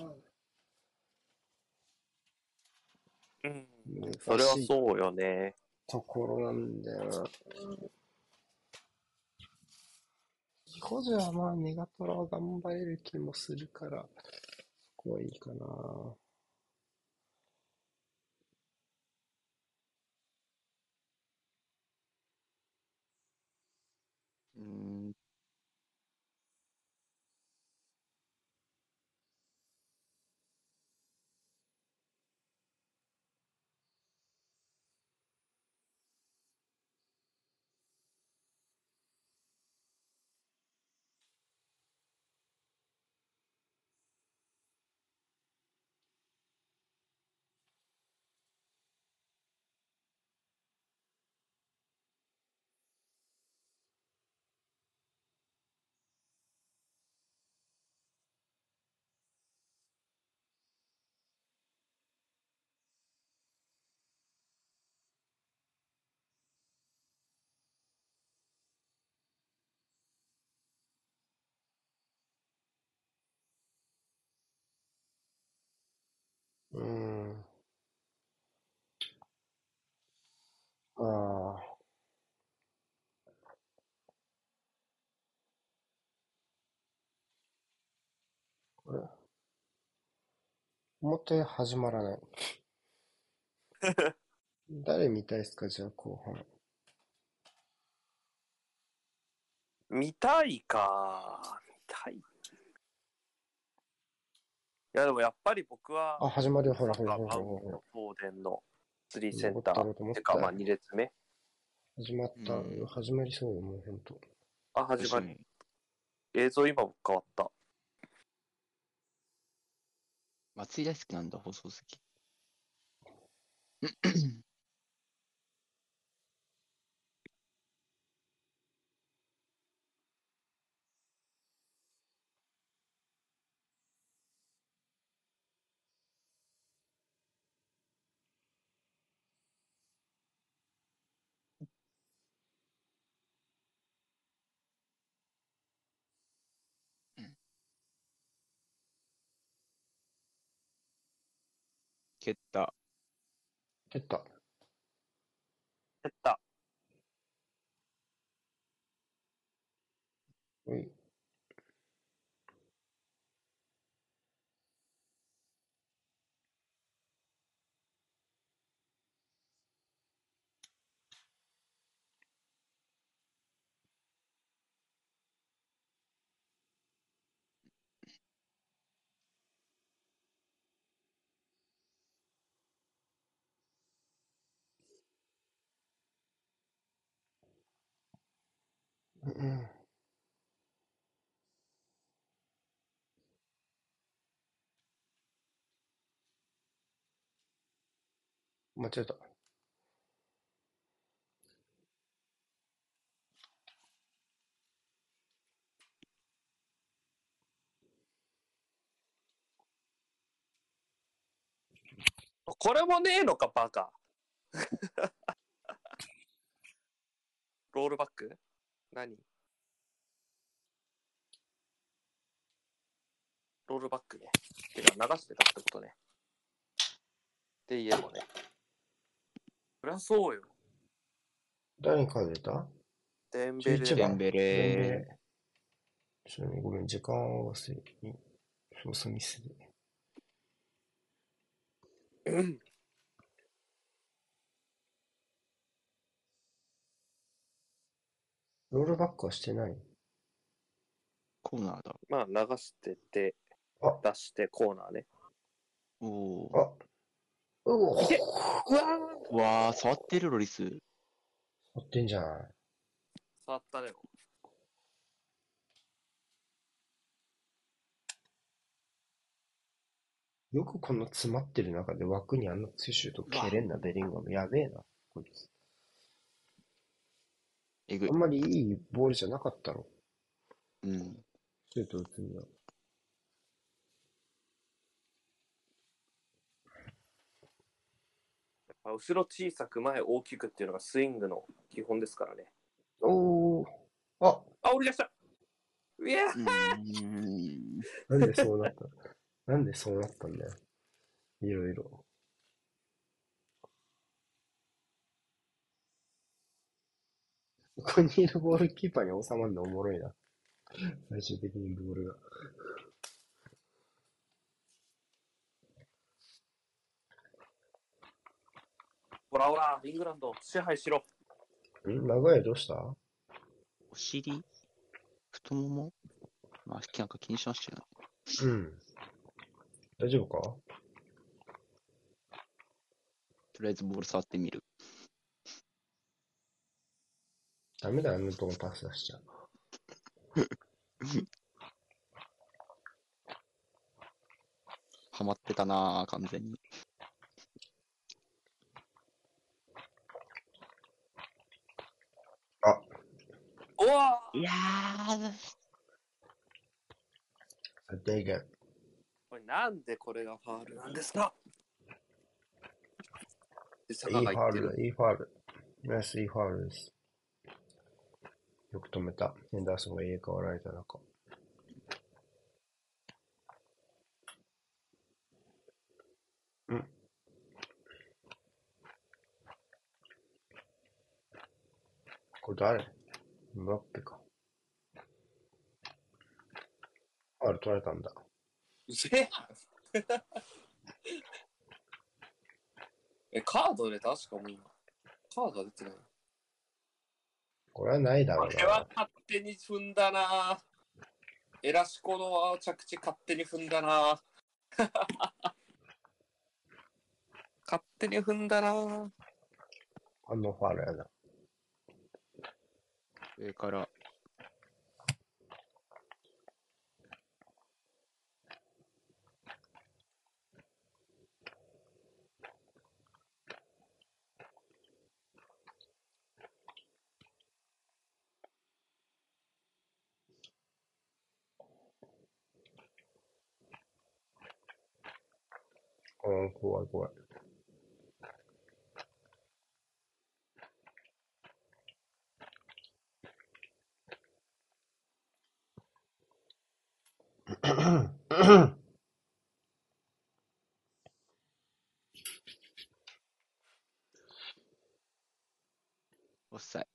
うん。難それはそうよね。ところなんだよな。個人はまあネガトラは頑張れる気もするから、そこはいいかな。Mm, 思ったより始まらない。誰見たいですかじゃあ後半。見たいか。見たい。いや、でもやっぱり僕は、あ、始まるよ。ほらほらほらほらほら。東電の3センター。てか、まあ2列目。始まった。うん始まりそうよ、もうほんと。あ、始まり。映像今変わった。松井大好きなんだ、放送席。蹴った。蹴った。減った。うい。うん。間違えた。これもねえのか、バカ。ロールバック？何？ロールバックね。てか、流してたってことね。って言えばね。そりゃそうよ。誰に書いてた？デンベレ11番デンベデンベレレ。ちょっとね、ごめん、時間を忘れ、操作ミスで。う んロールバックはしてない？コーナーだ。まあ、流してて、あ出してコーナーね。おお。あうわーうわあ、触ってるロリス。持ってんじゃない？触ったね。よくこの詰まってる中で枠にあんな強いシュート蹴れんな、ベリンガム。やべえな、こいつ。えぐいあん。まりいいボールじゃなかったろ。うん。シュート打つには。後ろ小さく前大きくっていうのがスイングの基本ですからね。おー。あ、あ、折り出したいや。なんでそうなった？なんでそうなったんだよ。いろいろ。ここにいるボールキーパーに収まるのおもろいな。最終的にボールが。ほらほら、イングランド支配しろ。ん長屋どうした？お尻太ももまあ、なんか気にしましたよね。うん。大丈夫かとりあえずボール触ってみる。ダメだよ、あんなとこパス出しちゃう。ハマってたなぁ、完全に。Oh! Yeah. I dig it. これなんでこれがファールなんですか？いいファール、いいファール。ナスいいファールです。よく止めた。ヘンダーソンが入れわられた中。うん。これ誰ムバッペか。ファール取られたんだ。うせえなえ、カードで確かもう今、カードが出てない。これはないだろうこれはな。勝手に踏んだなエラシコの着地勝手に踏んだな 勝手に踏んだなあのファールやな。上から、うん、怖い怖い。オフサイ。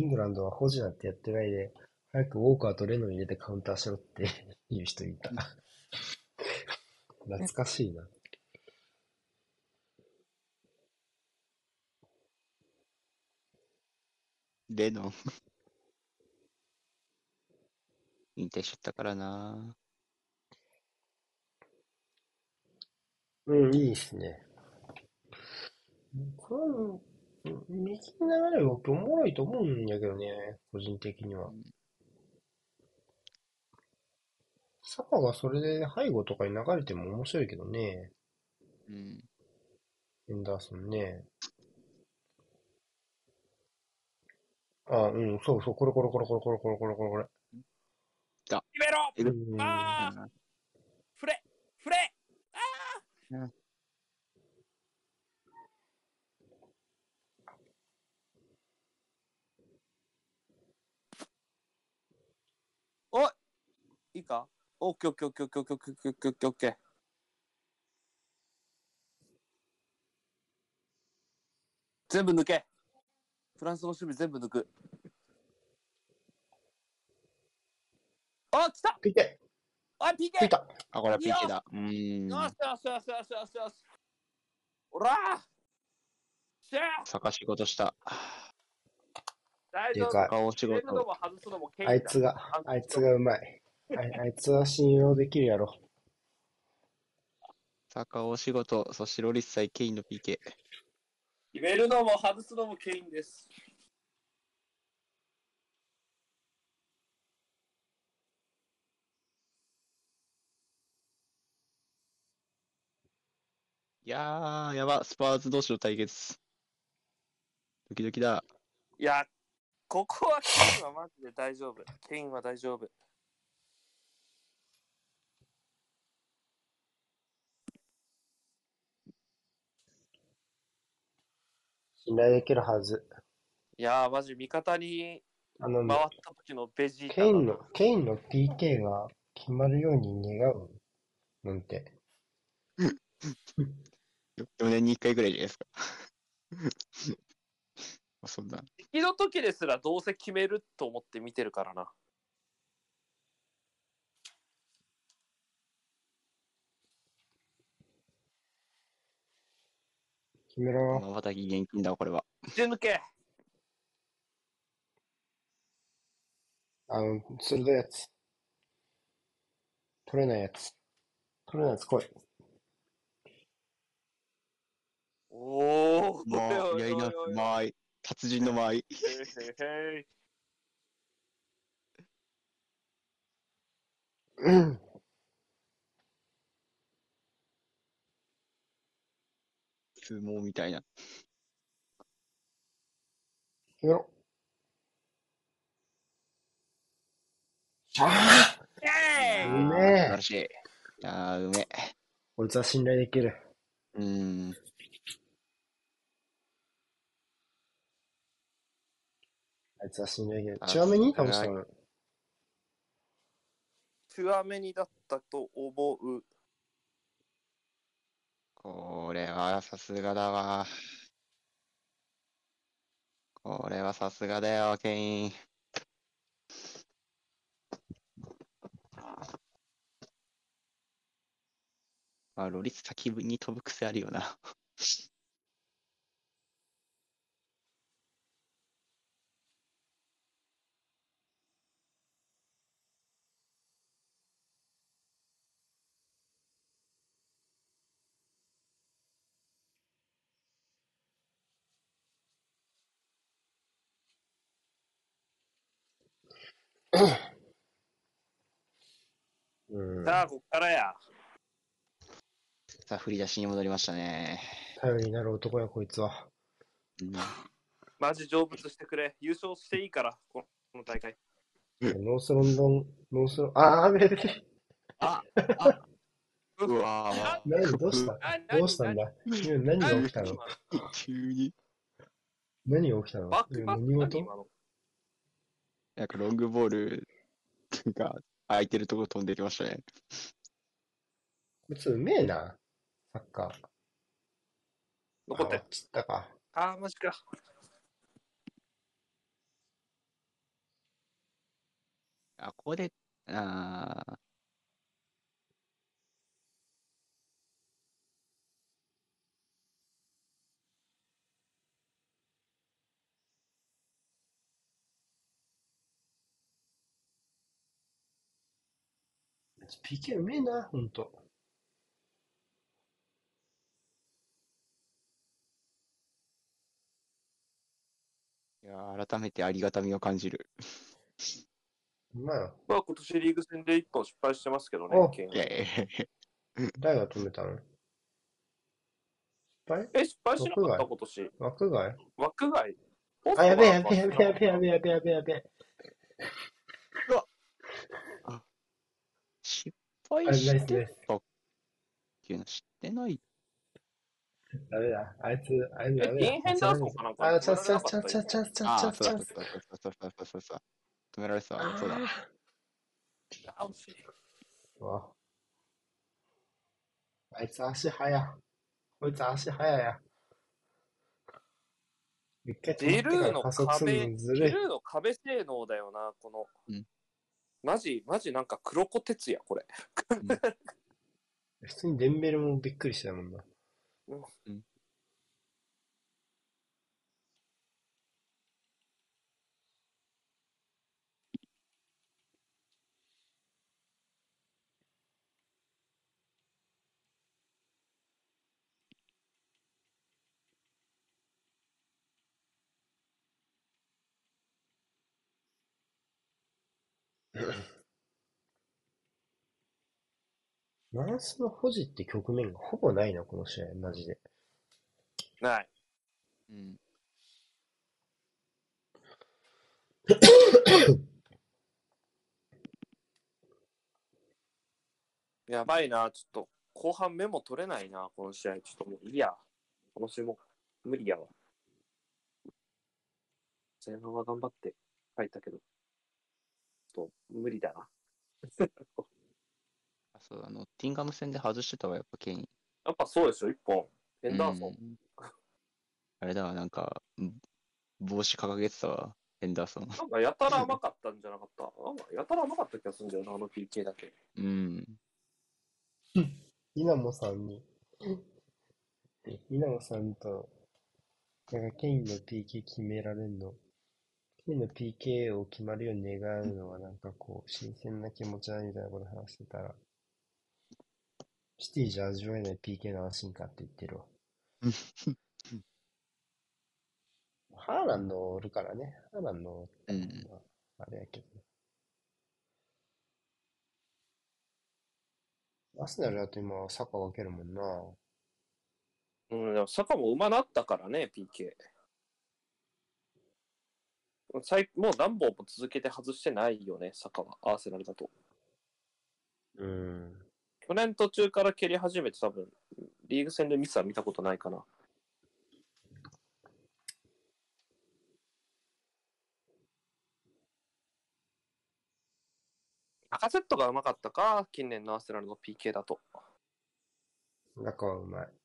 イングランドは保持なんてやってないで、早くウォーカーとレノン入れてカウンターしろって 言う人いた。懐かしいな。レノン。引退しちゃったからな。うん、いいっすね。これは、うん右に流れる僕おもろいと思うんやけどね、個人的には。サカがそれで背後とかに流れても面白いけどね、うん。エンダーソンね。あ、うん、そうそう、これこれこれこれこれこれこれこれこれ。決めろ。あー。あフレフレおいいいかオッケーオッケーオッケーオッケーオッケーオッケーオッケーオッケー全部抜け。フランスの守備全部抜く。あ来た。ピケ。あ PK たあ、これは PK だ。うーん。よしよしよしよしよしよし。おらしゃあ探し事した。大丈夫。でかい。顔仕事。も外すのも権利だ。あいつが、あいつがうまい。あいあいつは信用できるやろ。坂尾仕事、そしてロリス対ケインの PK。決めるのも外すのも権利ですいやー、やば、スパーズ同士の対決。ドキドキだ。いやここはケインはマジで大丈夫ケインは大丈夫信頼できるはず。いやーマジ味方にあの回った時のベジータケインの、ケインの PK が決まるように願うなんて。4年に1回ぐらいじゃないですか。まあそんな。敵の時ですらどうせ決めると思って見てるからな決めろ。まばたき現金だわ、これは。打ち抜けあの、鋭いやつ。取れないやつ。取れないやつ来い。おおまあ、やりな、間合い。達人の間いうん。相撲みたいな。決めろ。しゃあイエーイうめえ素晴らしい。いやー、うめえ。こいつは信頼できる。うーん。あいつは信頼できる。あチュアメに倒したの。チュアメニだったと思う。これはさすがだわ。これはさすがだよ、ケイン。まあ、ロリス先に飛ぶ癖あるよな。うん。さあ、こっからや。さあ、振り出しに戻りましたね。頼りになる男や、こいつは。うんマジ成仏してくれ。優勝していいから、この大会。ノースロンドン、ノースロン、あー、べべべ。あ、うわぁ、何、どうしたどうしたんだ今何が起きたの急に。何が起きたのバックパス何事のなんかロングボールが空いてるとこ飛んできましたね。こいつうめえな、サッカー。残ってあ。散ったか。あー、マジか。あ、ここで、あー PK うめえな、ほんと。いやー改めてありがたみを感じる。うまいよ。まあ、今年リーグ戦で1本失敗してますけどねお、ケインいやいやいや誰が止めたの？失敗？え、失敗しなかった今年。枠外？枠外？あ、やべえやべえやべえやべえやべえやべえやべえやべえ。失あれ、ナイ敗しスでてす。たっていうの知ってないダメだ。あいつ、あいつえ、ダメだ。インヘンダーソンかなんかあ、チャンスチャンスチャンスチャンスチャンスチャああ、ンスチャンスそうだそうだそうだそうだそうだそうだ止められてたわ。そうだ。あ惜しいうわあいつ足速。こいつ足速や。一回止まってからずるい。ルーの壁性能だよな、この。うんマジ、マジなんか黒子哲也、これ。普通にデンベルもびっくりしたもんな。マンスの保持って局面がほぼないな、この試合、マジで。ない。うん。やばいな、ちょっと、後半メモ取れないな、この試合。ちょっともういいや。この種目、無理やわ。前半は頑張って書いたけど、と無理だな。あそうだ、ノッティンガム戦で外してたわ、やっぱケイン。やっぱそうでしょ、一本。ヘンダーソン。うんあれだわ、なんか、ん帽子掲げてたわ、ヘンダーソン。なんかやたら甘かったんじゃなかった？なんかやたら甘かった気がするんだよな、あの PK だけ。うん。稲モさんに、稲モさんと、なんかケインの PK 決められんの、ケインの PK を決まるように願うのはなんかこう、新鮮な気持ちだみたいなこと話してたら、シティじゃ味わえない PK の安心感って言ってるわ。ハーランドおるからね、ハーランドうん。あれやけど。アスナルだと今、サッカー分けるもんな。うん、でも坂も馬なったからね、PK。最もう何本も続けて外してないよね、坂は、アーセナルだと。うん。去年途中から蹴り始めて多分、リーグ戦でミスは見たことないかな。あカセットがうまかったか、近年のアーセナルの PK だと。中はうまい。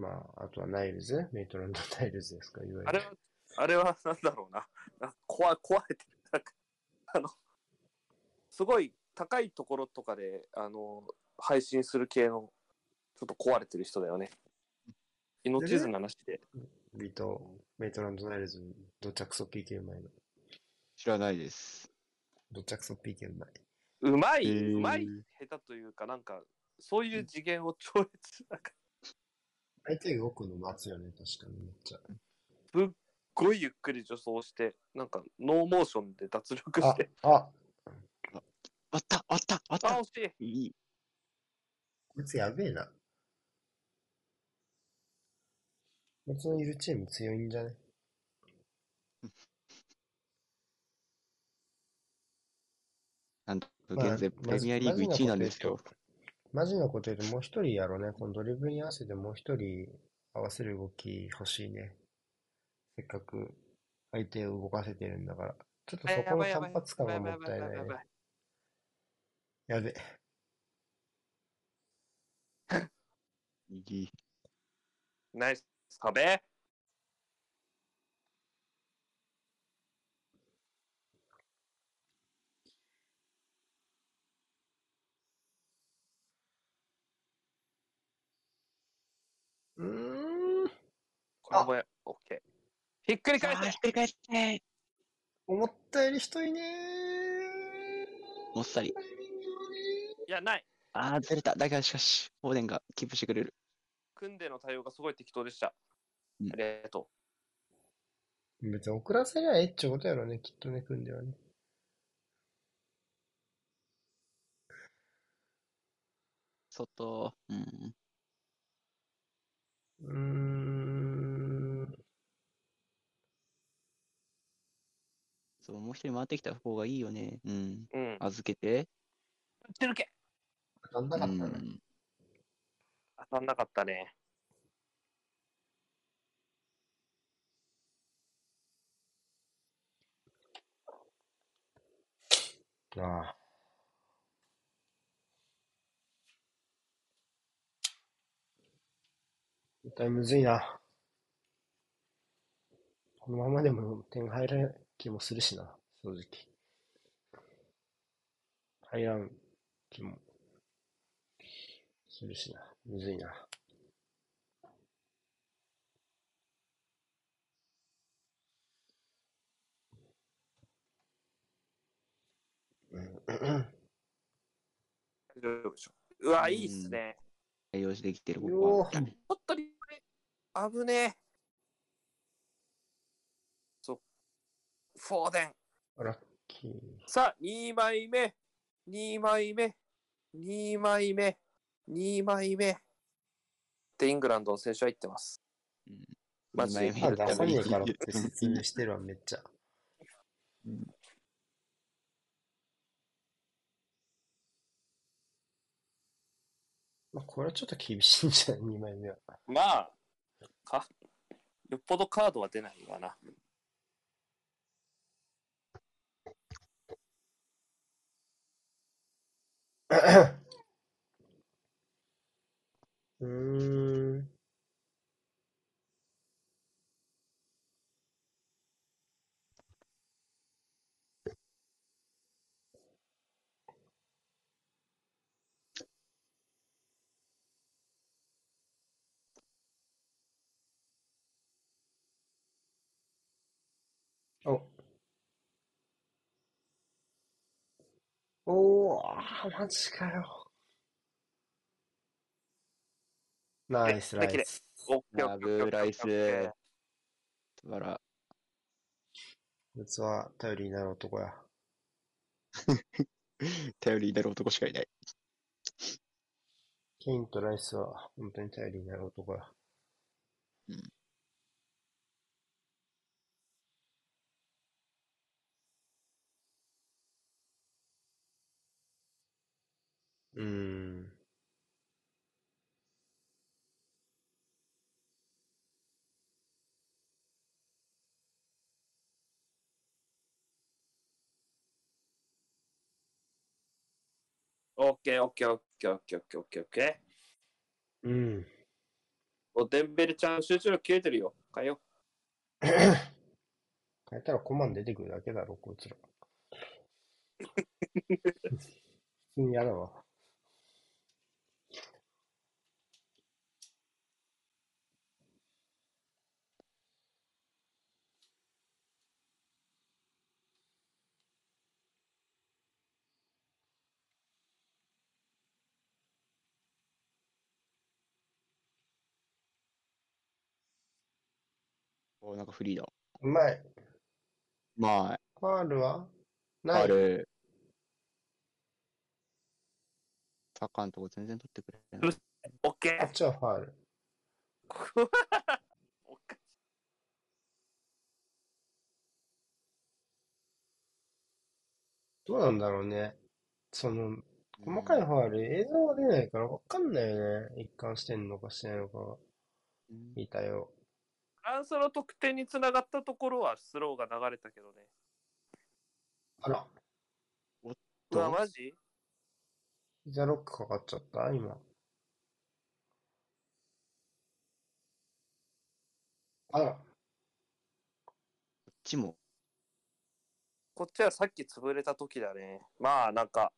まあ、あとはナイルズ？メイトランドナイルズですか、いわゆる。あれは、あれはなんだろうな。な壊壊れてる。なんか、あの、すごい高いところとかで、あの、配信する系の、ちょっと壊れてる人だよね。命綱なしで。ビート、メイトランドナイルズ、どっちゃくそ PK うまいの？知らないです。どっちゃくそ PK うまい？うまい、うまい、下手というか、なんか、そういう次元を超越、なんか、相手動くの待つよね、確かにめっちゃ。すっごいゆっくり助走して、なんか、ノーモーションで脱力しあて、、あ、割った割った割あ、っ惜しい。たいい。こいつやべえな。こいつのいるチーム強いんじゃね？なんと、まあ現在、プレミアリーグ1位なんですよ。マジのこと言うともう一人やろうね。このドリブルに合わせてもう一人合わせる動き欲しいね。せっかく相手を動かせてるんだから。ちょっとそこの単発感がもったいないね。やべ。右。ナイス壁うーん。これオッケー。ひっくり返せひっくり返して思ったより人いねもっさり。いや、ない。ああ、ずれた。だがしかし、フォーデンがキープしてくれる。組んでの対応がすごい適当でした。うんありがとー。別に遅らせりゃええっちゅうことやろね。きっとね、組んではね。外。うん。うーん。そう、もう一人回ってきた方がいいよね。うん。う。うん。預けて。打ってるけ当たんなうかったね。ん。当たんなかったね。ああ。絶対むずいな。このままでも点入らん気もするしな、正直。入らん気もするしな。むずいな。うん大丈夫でしょ。うわ、いいっすね。対応してきてる、こよこは。ーちょっとリプレイ、危ねえ。そう。フォーデン。ラッキー。さあ、2枚目、2枚目、2枚目、2枚目。で、イングランドの選手は言ってます。うんマジで出さねえからって説明してるわ、めっちゃ。まあ、これはちょっと厳しいんじゃない ?2 枚目は。まあ、か、よっぽどカードは出ないわな。うん。お。おー、あーマジかよ。ナイスライス。ラブライス素晴ら。こいつは頼りになる男や。頼りになる男しかいない。ケインとライスは本当に頼りになる男や。ううん。オッケー、オッケー、オッケー、オッケー、オッケー、オッケー、オッケー。うん。おデンベルちゃん、集中力切れてるよ。変えよ。変えたらコマン出てくるだけだろ、こいつら。普通に嫌だわ。おなんかフリーだ。うまい。まあ、ファールは？ない。ある。サッカーのとこ全然取ってくれない。う。オッケー。あっちはファール。お かどうなんだろうね。その、細かいファール、映像が出ないから分かんないよね。一貫してんのかしてないのかが。うん見たよ。フランスの得点につながったところはスローが流れたけどね。あら、う？わ、マジ？膝ロックかかっちゃった？今。あら、こっちも。こっちはさっき潰れた時だね。まあ、なんか、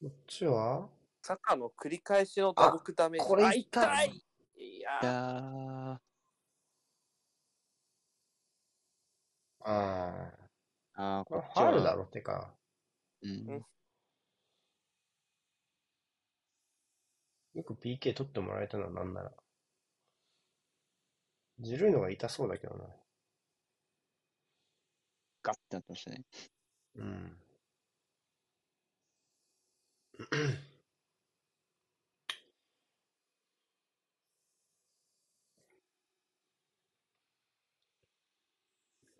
こっちは？サッカーの繰り返しの打撲ダメージ。これあ痛いやいやー、ああ、あーこれフこっちは。ァールだろってか。うん。よく PK 取ってもらえたのはなんなら。ずるいのが痛そうだけどな。ガッてなってましたね。うん。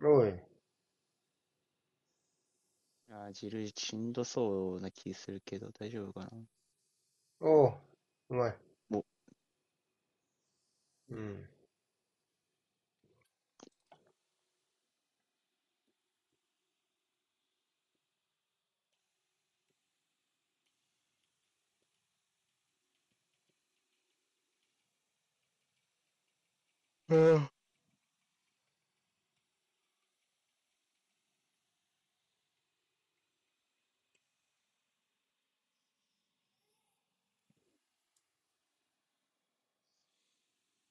おい、あージルしんどそうな気するけど、大丈夫かな？おう、うまい。おうん。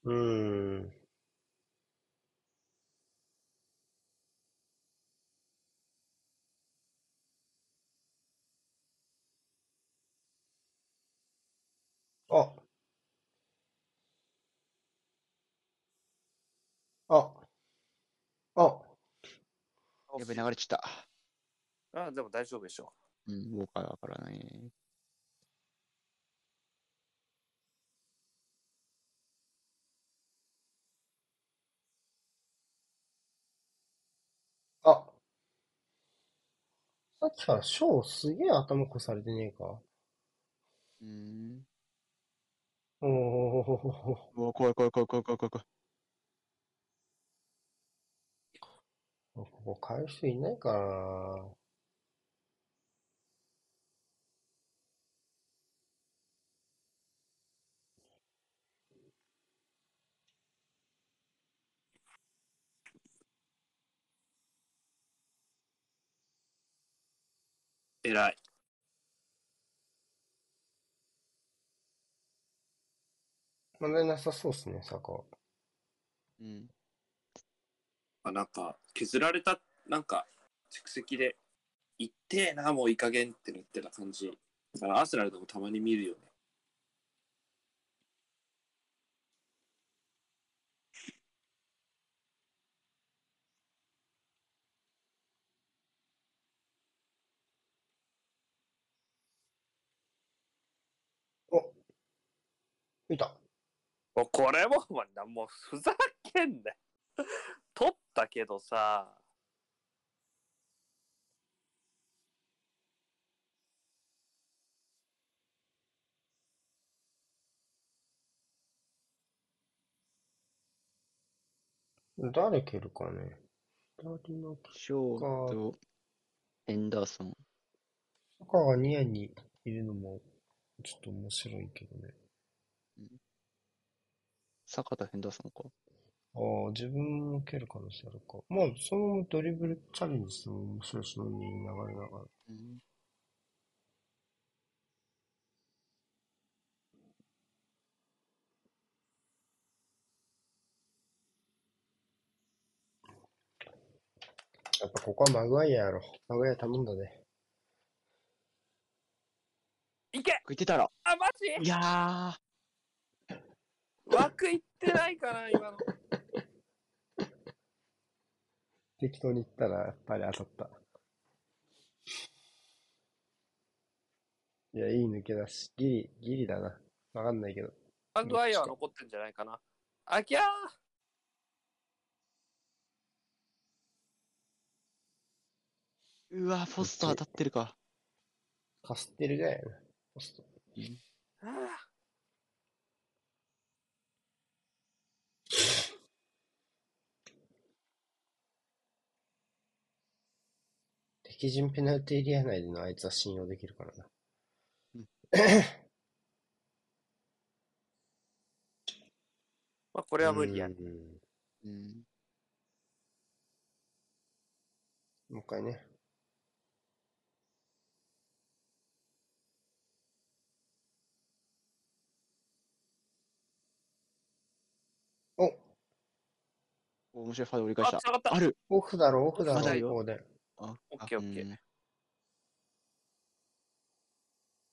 うん。うーん。あ。あ。あ。やべ、流れちゃった。あでも大丈夫でしょうん、ウォーカーだからね。あ。さっきからショーすげえ頭こされてねえか。うん。おお。うわ、怖い怖い怖い怖い怖い怖い怖い。ここ変える人いないかな。偉い。問題なさそうっすね、サコ。うん。あなんか、削られた、なんか、蓄積で、いってえな、もういい加減ってなってた感じ。だから、アーセナルでもたまに見るよね。お。いた。もうこれも、お前なもうふざけんなよ。取ったけどさ、誰蹴るかね。左のショート、エンダーソン。カがニアにいるのも、ちょっと面白いけどね。坂田ヘンダーソンか。ああ、自分も蹴る可能性あるか。まあ、そのドリブルチャレンジしても面白いし、流れながら。うんやっぱここはマグワイアやろ。マグワイア頼んだね。いけ食いてたら。あ、マいジや枠いってないかな、今の。適当に言ったらやっぱり当たった。いや、いい抜け出し。ギリ、ギリだな。わかんないけど。マグワイアは残ってんじゃないかな。あきゃーー。うわ、ポスト当たってるか。かすってるぐらいやな。ポスト。あ敵陣ペナルティエリア内でのあいつは信用できるからな。まあ、これは無理やう。んうん。もう一回ね。お、お面白いファウル折り返したた。ある。オフだろ、オフだろ、ここで。あオッケーオッケーうん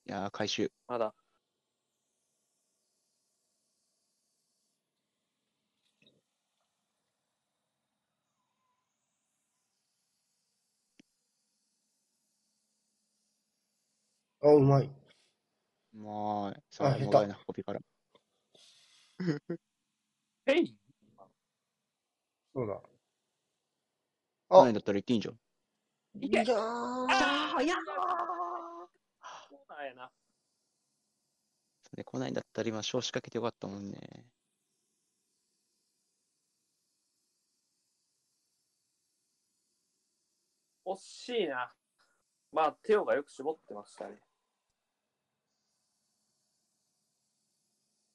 いやー、回収。まだ。あ、うまい。まあ、さあ、下手もがいな運びから。えいそうだ。来ないんだったら言っていいんじゃん。いやー。あーいやーそうなんやな。それ来ないんだったら今、少子かけてよかったもんね。惜しいな。まあ、テオがよく絞ってましたね。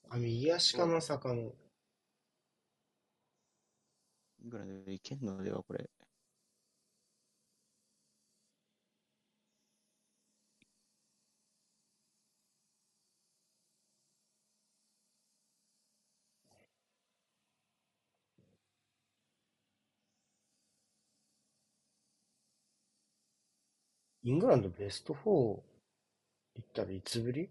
あ、右足かまさかの。いくらでいけんのでは、これ。イングランドベスト4行ったらいつぶり？い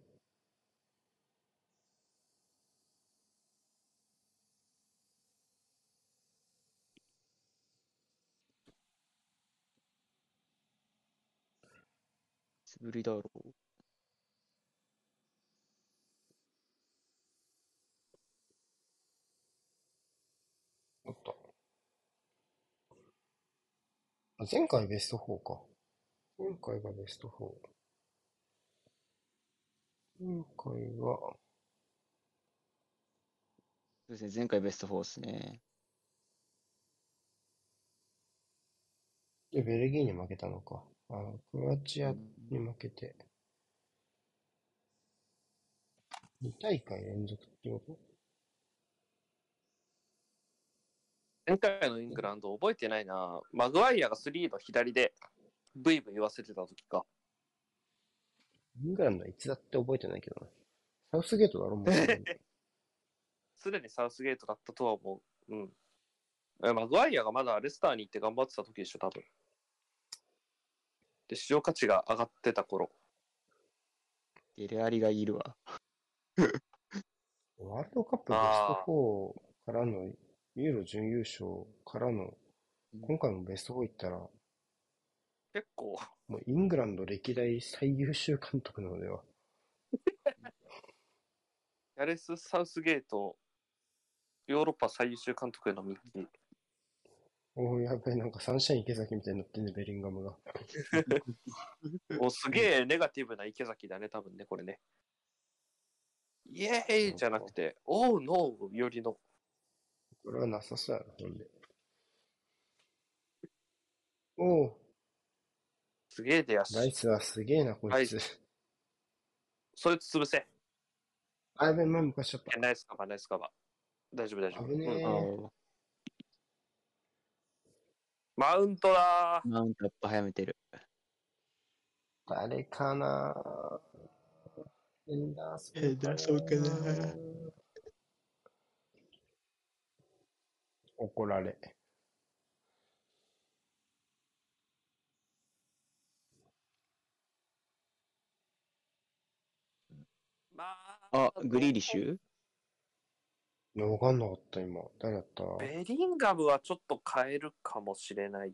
つぶりだろう？あった。あ前回ベスト4か。今回がベスト4。今回は、そうですね、前回ベスト4ですね。で、ベルギーに負けたのか。あ、クロアチアに負けて。2大会連続ってこと？前回のイングランド覚えてないな。マグワイアが3の左でブイブイ言わせてた時か。イングランドはいつだって覚えてないけどな。サウスゲートだろ、もう。すでにサウスゲートだったとは思う。うん。えマグワイアがまだレスターに行って頑張ってた時でしょ、多分。で、市場価値が上がってた頃。デレアリがいるわ。ワールドカップベスト4からの、ユーロ準優勝からの、今回もベスト4行ったら、結構、もうイングランド歴代最優秀監督なのでは。ヤレス・サウスゲート、ヨーロッパ最優秀監督への道。おお、やべえ、なんかサンシャイン池崎みたいになってんね、ベリンガムが。おすげえネガティブな池崎だね、多分ね、これね。イエーイじゃなくて、オーノーよりの、これはなさそうやな、ほんで。おお、すげえ出足。ライスはすげえな、こいつ。それ潰せ。あ、やべ、前向かしちゃった。ナイスカバー、ナイスカバー。大丈夫、大丈夫。危ねえうんあマウントだーマウントアップ早めてる。誰かなヘンダーソンヘンダーソンかな怒られ。まあ、グリーリッシュ？いやわかんなかった、今。誰だった？ベリンガムはちょっと変えるかもしれない。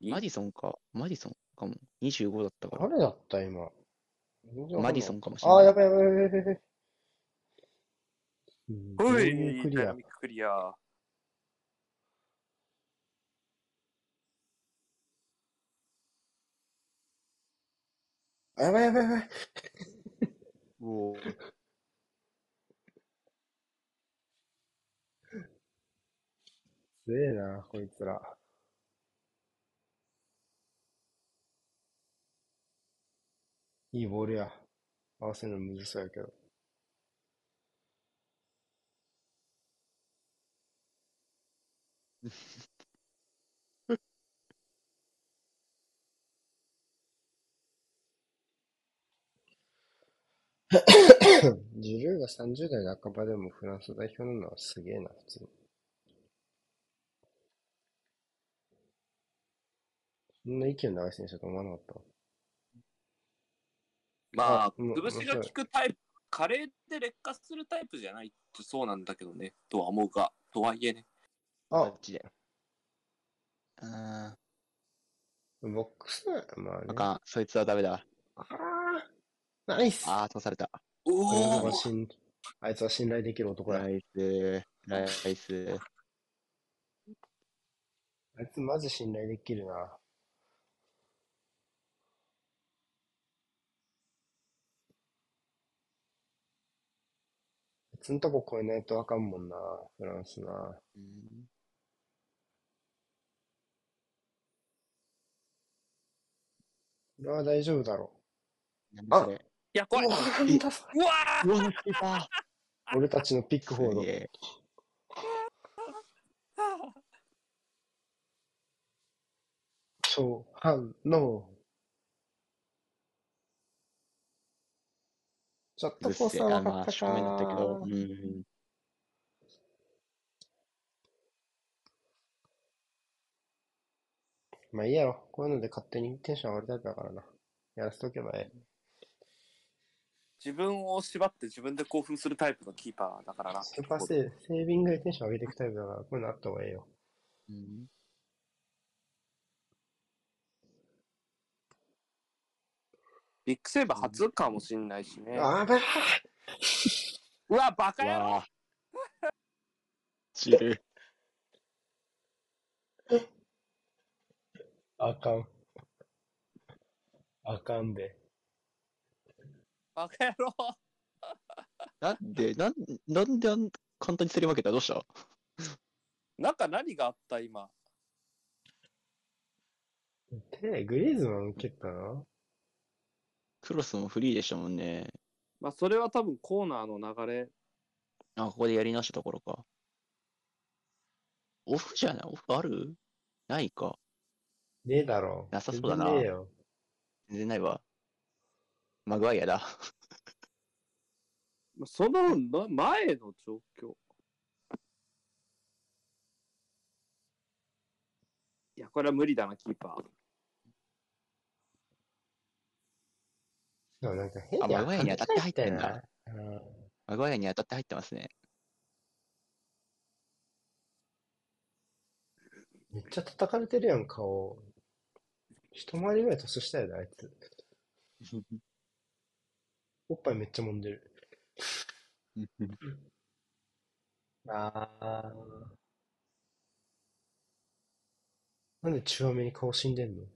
マディソンか。マディソンかも。25だったから。誰だった、今？マディソンかもしれないあー、やばいやばいやばいやばいやばい。うんお全員い、クリアダイナミッククリア。あやばいやばいやばい。おお。強えな、こいつら。いいボールや。合わせるのむずそうやけど。ジルーが30代半ばでもフランス代表なのはすげえな、普通に。そんな息の長い選手だと思わなかった？わ。まあ、あうん潰しが効くタイプ、カレーで劣化するタイプじゃないってそうなんだけどね、とは思うが、とはいえね。あこっ、ちで。あボックス、まあー、ね。あかん。そいつはダメだ。あーナイスあー、通された。おこいつおは信あいつは信頼できる男だ。ナイス。ナイス。あいつマジ信頼できるな。あいつんとこ超えないとあかんもんな、フランスな。うんこれは大丈夫だろ何それ。いや、う。これ、うわうわ俺たちのピックー。フォード。超反応。ちょっと。コースはあ、まあ、分かった正面だったけど。かう。ん。まあいいやろ。こういうので勝手にテンション上がるタイプだからな。やらせとけばええ。自分を縛って自分で興奮するタイプのキーパーだからな。スーパーセーセービングでテンション上げていくタイプだから、こういうのあった方がええよ。うんビッグセーバー初かもしんないしね。あばうわ、バカう野郎。散る。あかん。あかんで。バカ野郎なんで、なん、なんであん簡単に競り負けた？どうした？なんか何があった今？手、グリーズマン受けたなクロスもフリーでしたもんね。まあ、それは多分コーナーの流れ。あ、ここでやり直したところか。オフじゃない？オフある？ないか。ねえだろ。なさそうだな全然ねえよ。全然ないわ。マグワイアだ。まあそのな前の状況。いや、これは無理だな、キーパー。でもなんか変あマグワイアに当たって入ってんだな。うんマグワイアに当たって入ってますね。めっちゃ叩かれてるやん、顔。一回りぐらい年下やで、あいつ。おっぱいめっちゃ揉んでる。あー。なんで中めに顔死んでんの？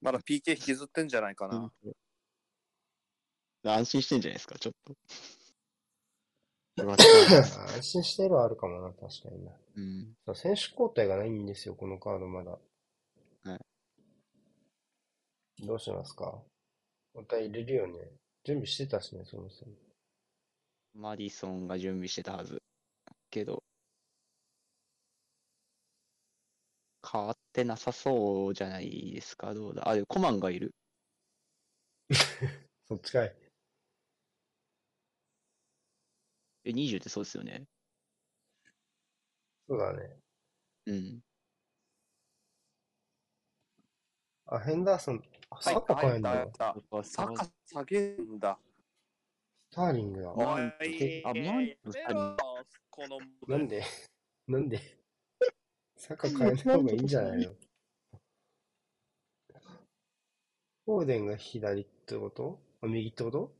まだ PK 引きずってんじゃないかな。安心してんじゃないですか、ちょっと。安心してるはあるかもな、確かにな。うん。そう選手交代がないんですよ、このカードまだ。はいどうしますか？また入れるよね。準備してたしね、そもそも。マディソンが準備してたはず。けど、変わってなさそうじゃないですか？どうだ？あ、でもコマンがいる。そっちかい。え、20ってそうですよね。そうだね。うん。あ、ヘンダーソン、あ、はい。サッカー変えんだ。入った入った。サカ下げるんだ。スターリングだ。なおい。んて、あ、なんやめろこの？なんで？なんで？サッカー変えない方がいいんじゃないの？フォーデンが左ってこと？あ、右ってこと？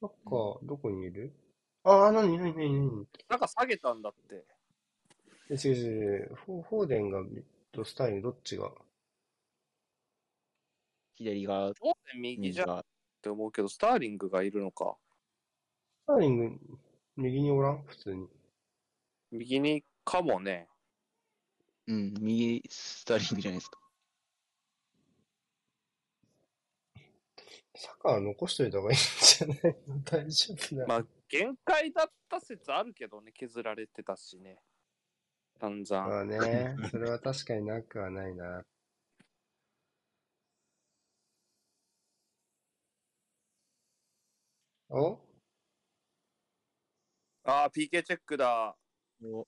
サッカー、どこにいる？ああ、なになになになになんか下げたんだって。え、違う違う違う。フォフォーデンがとスターリングどっちが？左が、当然右じゃんって思うけど、スターリングがいるのか。スターリング、右におらん？普通に。右にかもね。うん、右スターリングじゃないですか。サッカーは残しといた方がいいんじゃない？の 大丈夫だ。まあ、限界だった説あるけどね、削られてたしね。散々。まあね、それは確かになくはないな。お？ああ、PK チェックだ。お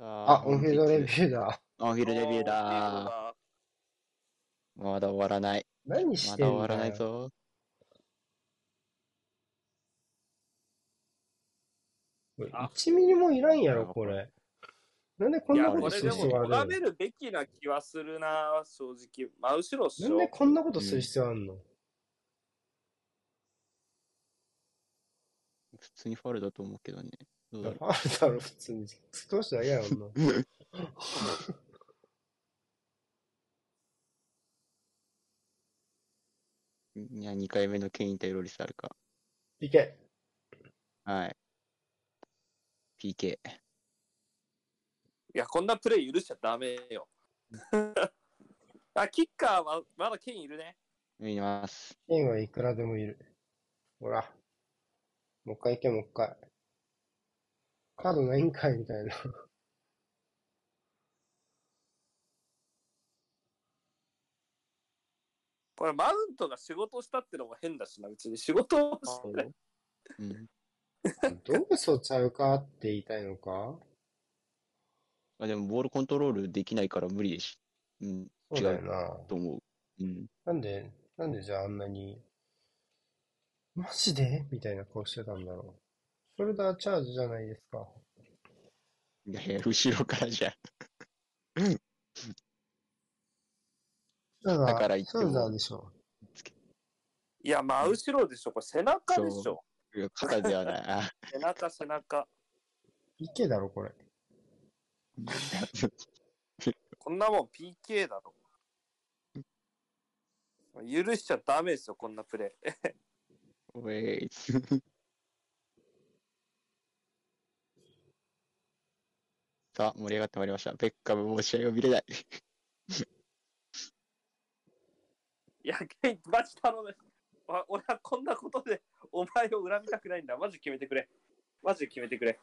あ、オンフィールドレビューだ。オンフィールドレビューおだ。まだ終わらない。何ましてんだだ終わらないよ。ぞ。1ミリもいらんやろ、これ。なんでこんなこことする必要も、ある選べるべきな気はするな、正直。真後ろっしょなんで。こんなことする必要あんの、普通にファウルだと思うけどね。どファウルだろ、普通に。突っ通したら嫌やろんな。う。いや、2回目のケイン対ロリスあるか。いけ。はい。PK。いや、こんなプレイ許しちゃダメよ。あ、キッカーはまだケインいるね。見ます。ケンはいくらでもいる。ほら。もう一回行け、もう一回。カードないんかいみたいな。これ、マウントが仕事したってのも変だしな、うちに仕事をしてない。うん。どう嘘ちゃうかって言いたいのか？あ、でもボールコントロールできないから無理でし。うん。そうだよな。と思う。うん。なんで、なんでじゃああんなに、マジで？みたいな顔してたんだろう。ショルダーチャージじゃないですか。いやいや、後ろからじゃ。だから言ってもショルダーでしょ。いや、真後ろでしょ。これ背中でしょ。肩ではない。あ背中、背中。池だろ、これ。こんなもん PK だろ。許しちゃダメですよ、こんなプレー。おい。さあ、盛り上がってまいりました。ベッカムもう試合を見れない。いや、ケイン、マジ頼む。わ俺はこんなことでお前を恨みたくないんだ。マジ決めてくれ。マジで決めてくれ。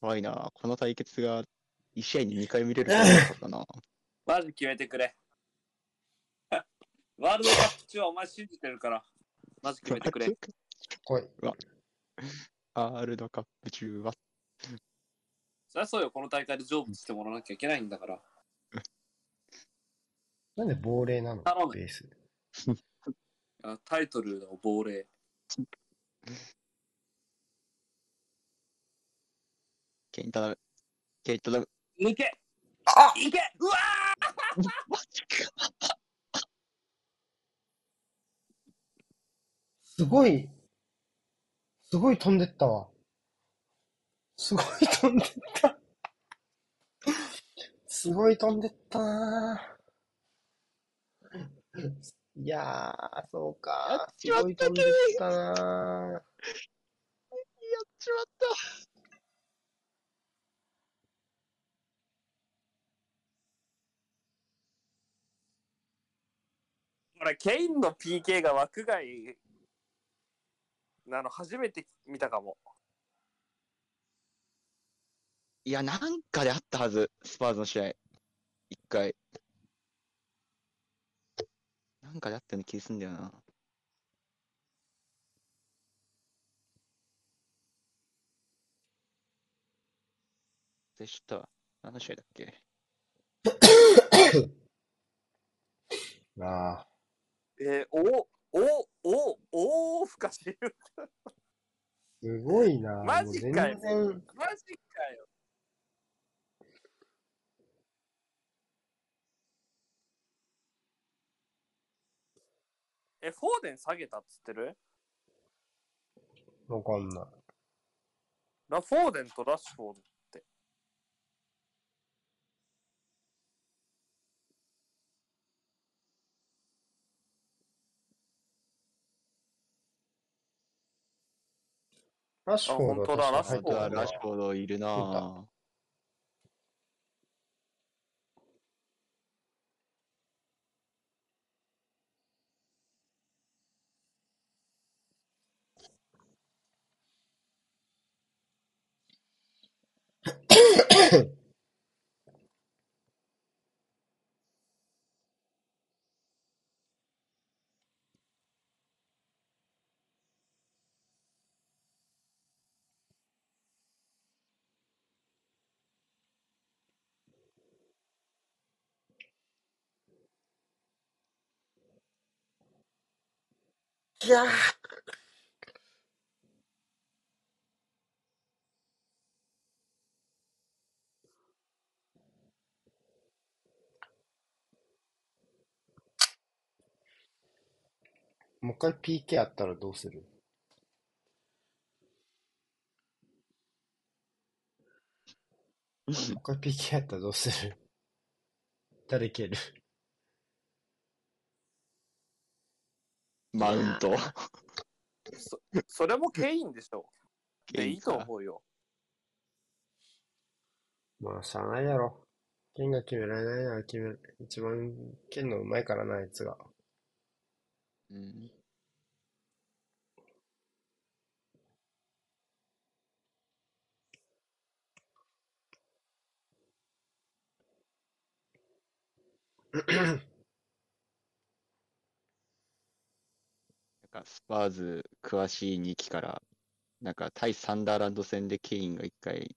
怖いな。この対決が1試合に2回見れると思わなかったな。マジ決めてくれ。ワールドカップ中はお前信じてるから。マジ決めてくれ。来い。ワールドカップ中は。そりゃそうよ、この大会で成仏してもらわなきゃいけないんだから。なんで亡霊なの？頼むベース。あタイトルの亡霊。ケイン頼む。ケイン頼む。抜けあいけうわマジか。すごい、すごい飛んでったわ。すごい飛んでった。すごい飛んでったなぁ いやー、そうやかっ。ちまったすごい飛んでやっちまった。俺、ケインの PK が枠外なの初めて見たかも。いや、なんかであったはず、スパーズの試合。一回。なんかであったような気がすんだよな。でしたわ。何の試合だっけ？あえー、お、お、お、お、ふかし。ーすごいなぁマジかよマジかよ。え、フォーデン下げたっつってる？わかんない。ラフォーデンとラッシュフォードって。ラッシュフォードあ本当だは確かラッシュフォーラッシュフォードいるなぁ。いやー。もう一回 PK あったらどうする？もう一回 PK あったらどうする？誰蹴る？マウント。そそれもケインでしょ。で、いいとう。思うよ。まあ、しゃあないやろ。剣が決められないなら決める。一番剣のうまいからな、あいつが。うん。なんかスパーズ詳しい2期から、なんか対サンダーランド戦でケインが一回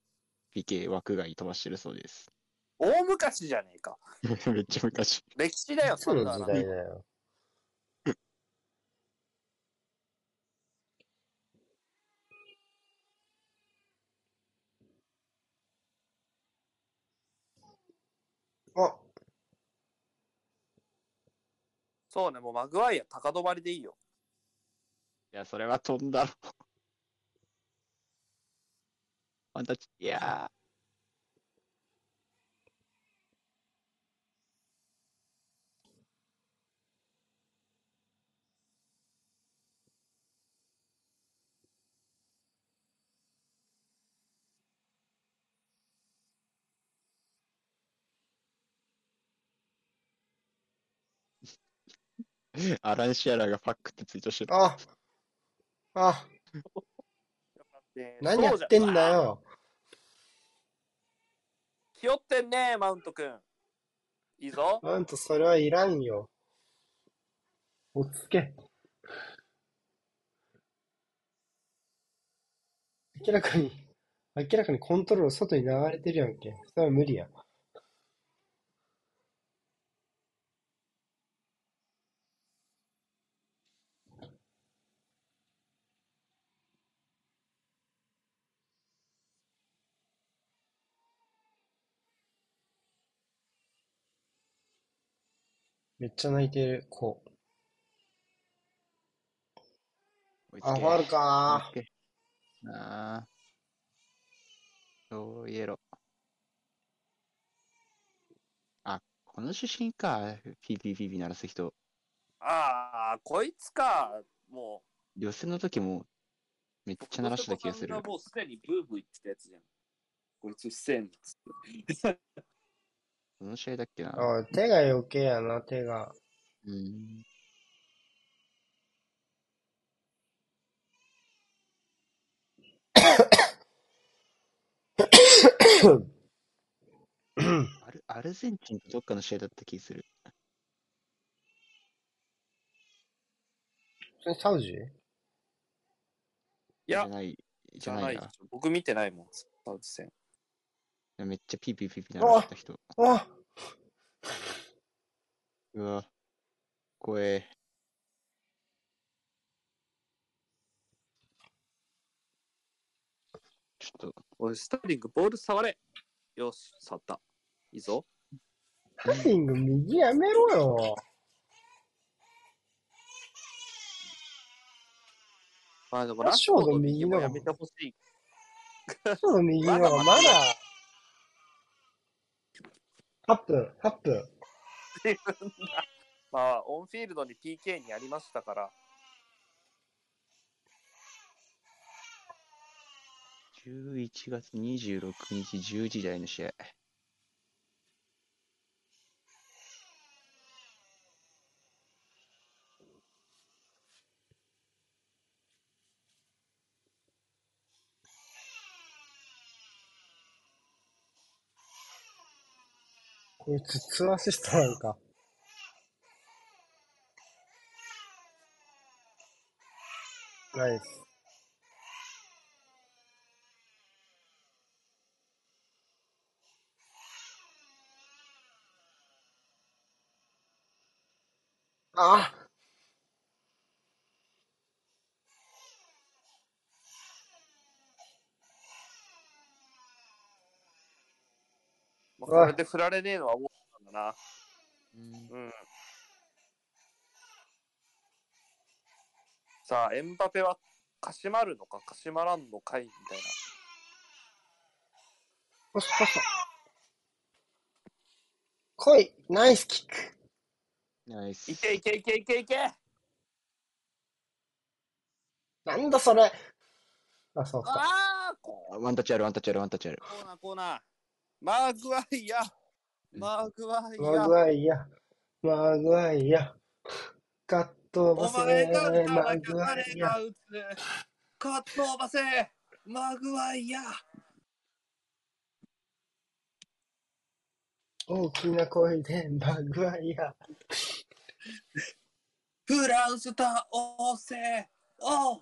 PK 枠外飛ばしてるそうです。大昔じゃねえか。めっちゃ昔。歴史だよ、サンダーランド代だよ。あ、そうね、もうマグワイア高止まりでいいよ。いや、それは飛んだろ。ワンタッチ、いやー、アランシアラがパックってツイートしてる。あ、あ、で何やってんだ。よ。気負ってんね、マウント君。いいぞ。なんとそれはいらんよ。落ち着け。明らかに、明らかにコントロール外に流れてるやんけ。それは無理や。めっちゃ泣いてる子。あ、ファウルかなあ。そうイエロー。この出身か、ピーピーピーピー鳴らす人。ああ、こいつか。も予選の時もめっう、ちゃ鳴らした気がするもうすでにブーブー言ってたやつじゃん。こいつせんっつって。どの試合だっけな。あ手が余計やな、手が。うん。アルアルゼンチンとどっかの試合だった気がする。それサウジ？いじやゃ、ない、じじゃないいゃなな。僕見てないもん、サウジ戦。めっちゃピーピーピーピー鳴らした人。あうわ、怖え。ちょっと、おい、スターリング、ボール触れ。よし、触った。いいぞ。ハッピング右やめろよ。まあでも、ラッシュの右もやめてほしい。ちょっと右の方がまだ。8分、8分。まあ、オンフィールドに PK にありましたから、11月26日10時台の試合。こいつツアシストなんか。ナイス。あまあ、これで振られねえのは思ったんだな。うん。さあ、エンバペはかしまるのか、かしまらんのかいみたいな。ポスポスト。来いナイスキックナイス。いけいけいけいけいけなんだそれあ、そうか。ああこあワンタッチある、ワンタッチある、ワンタッチある。コーナーコーナー。マーグワイアマーグワイマアグワイア、マグワイア、カットおバス前カットバセマグワイア大きな声でマグワイア。フランス倒せおう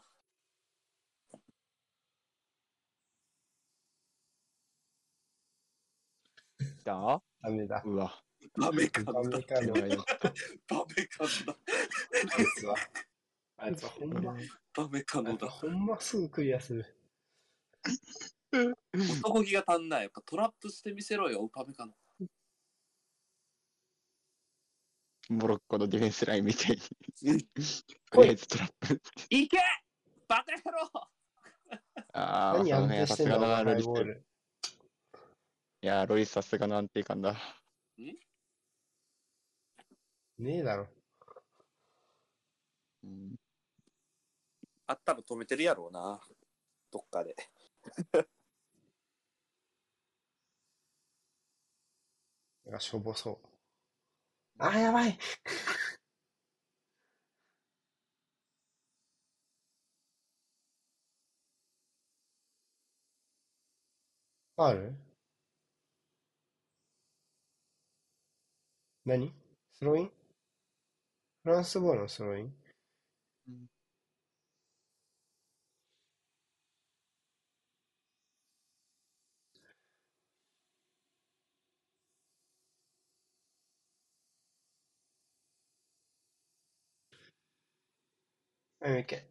た？ダメだ。うわ。バメカンだダメかな。やばいやばいバメカンだ あいつは。あいつはほんま、バメカあいつはほんますぐクリアする。男気が足んない。やっぱトラップしてみせろよ、バメカン。モロッコのディフェンスラインみたいに。うんとりあえずトラップ。いけバカ野郎ああ、そ何安の辺はさ定してんだ、お前すがだな、ロリスハイボー。ル。いやー、ロリスさすがの安定感だ。ねえだろ。うん、あったら止めてるやろうな。どっかで。なんかしょぼそう。あ、やばい。ファール何？スローイン？フランスボールのスローイン？うん。はい、いけ。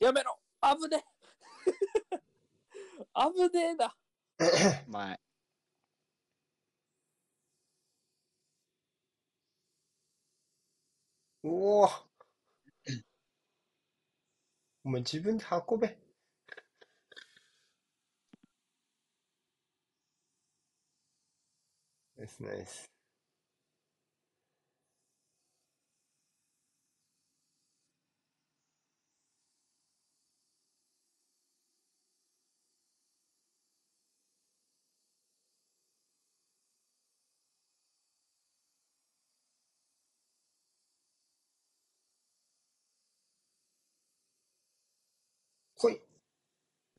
やめろ。危ね。え 危ねえな。前。おおおお前自分で運べ。ナイスナイス。来い。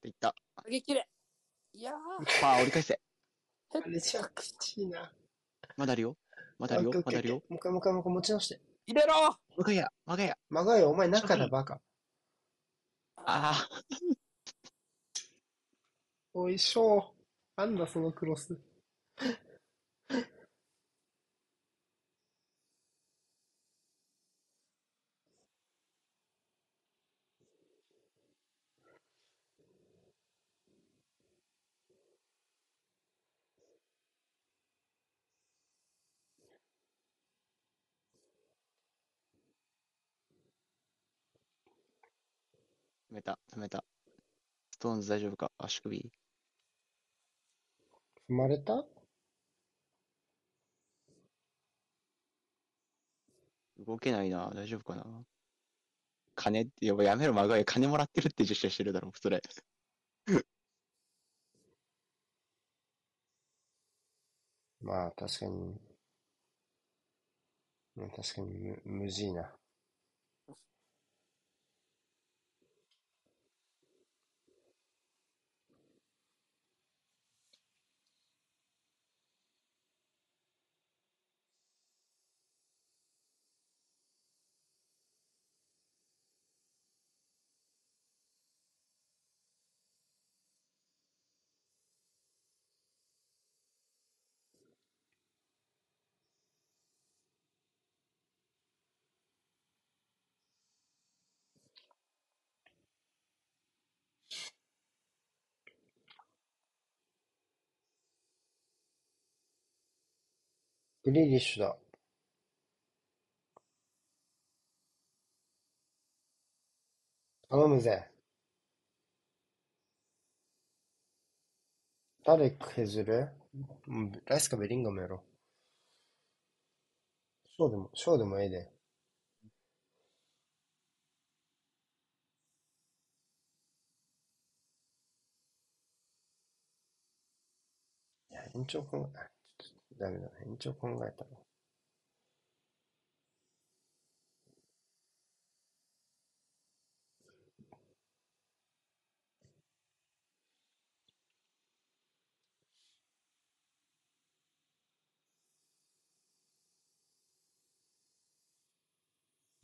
いった。上げきれ。いやー、まあ、折り返せ。めちゃくちゃいいな。まだあるよ。まだあるよまだあるよ。もう一回もう一回もう一回持ち直して。入れろ我が家、我が家。まがよ、お前中だバカ。ああ、おいしょう。なんだそのクロス。めた、止めた。ストーンズ大丈夫か？足首。踏まれた？動けないな。大丈夫かな？金って、やばいやめろ、まがい。金もらってるって実写してるだろ、それ。まあ確かに。まあ確かにむ、無事いな。グリーリッシュだ。頼むぜ。誰削る？ライスかベリンガムやろ。ショーでも、ショーでもええで。いや、延長考え、あちょっとダメだな。延長考えたら。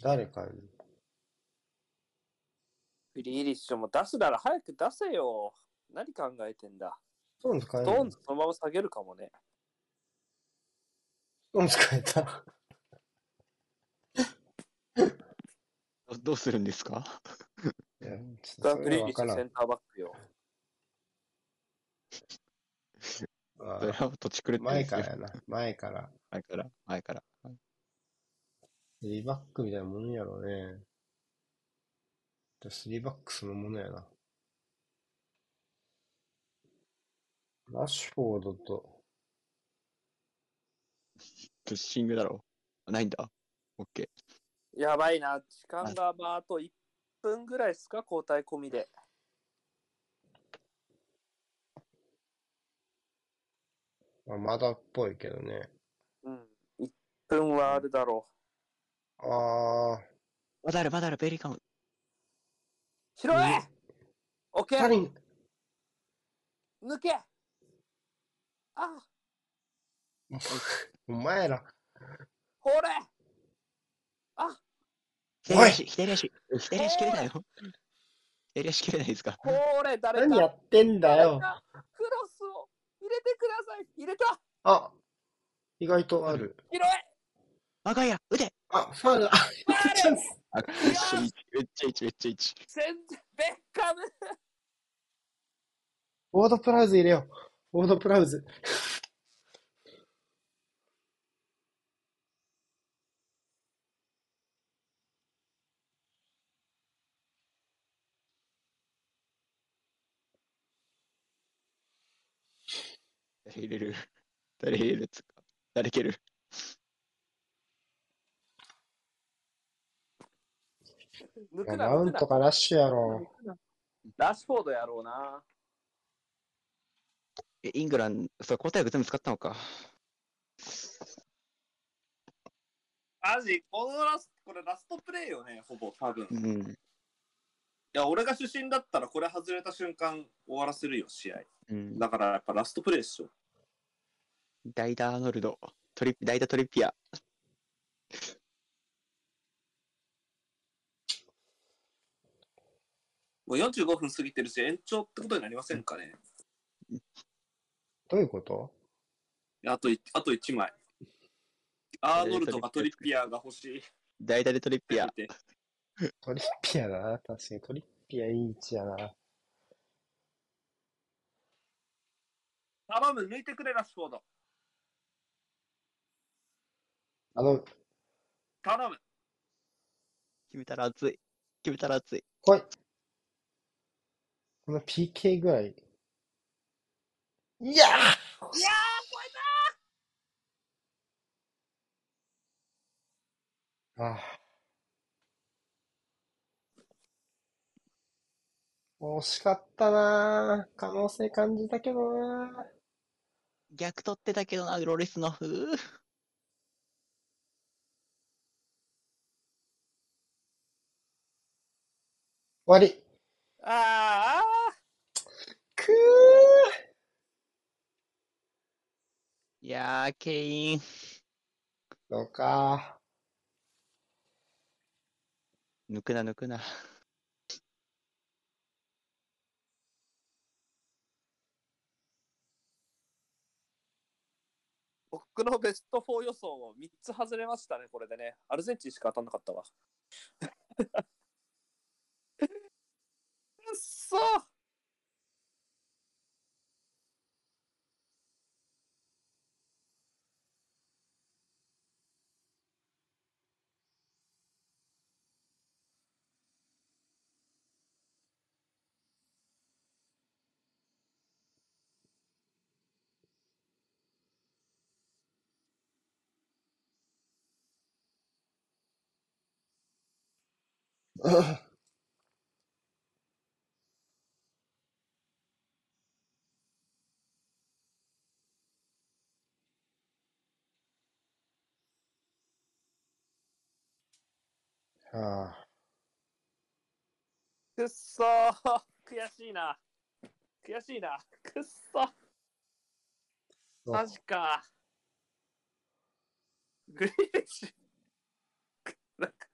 誰かに。フリーリッシュも出すなら早く出せよ。何考えてんだ。ストーンズそのまま下げるかもね。ストーンズ変えた。どどうするんですか？いや、ちスタょっとそーフリーリッシれはわからん。ュセンターバックよ。あそれは土地狂ってる前からやな。前から。前から、前から。スリーバックみたいなもんやろうね。スリーバックそのものやな。ラッシュフォードと、プッシングだろ。ないんだ？オッケー。やばいな。時間がまああと1分ぐらいですか？交代込みで。まあ、まだっぽいけどね。うん。1分はあるだろあー、まだある、まだある、ベリーカム。う。拾えオッケー抜けあ お前ら、ほれ。あ。おい。左足、左足、左足切れないよ。左足切れないですか？ほれ誰か。何やってんだよ。クロスを入れてください。入れた。あ、意外とある。拾え。我が家、撃て。あ、ファール、あ、チャンス。あ、めっちゃいい、めっちゃいい、めっちゃいい。全然ベッカム。ウォードプラウズ入れよう。ウォードプラウズ。誰入れる 誰入れるっつうか。誰蹴るマウントかラッシュやろ。ラッシュフォードやろうな。え、イングランド、そう、交代枠全部使ったのか。マジ、このラスこれラストプレイよね、ほぼ、多分。いうん。や、俺が主審だったら、これ外れた瞬間終わらせるよ、試合。うん。だから、やっぱラストプレイっしょ。代打アーノルド、トリ代打トリッピア。もう45分過ぎてるし、延長ってことになりませんかね。どういうこと？あとい、あと1枚。アーノルドがトリッピアが欲しい。代打でトリッピア。トリッピアだな。確かにトリッピアいい位置やな。頼む、抜いてくれ、ラッシュフォード。あの、頼む。決めたら熱い。決めたら熱い。来い。この PK ぐらい。いやいやー、超えーああ。惜しかったな可能性感じたけどな逆取ってたけどな、ロリスノフ。わり。たあくいやー、ケイン。ー。そうか。抜くな、抜くな。僕のベスト4予想を3つ外れましたね、これでね。アルゼンチンしか当たんなかったわ。くっそはあ。くっそー悔しいな。悔しいな。くっそマジか。グリーリッシュ。なんか、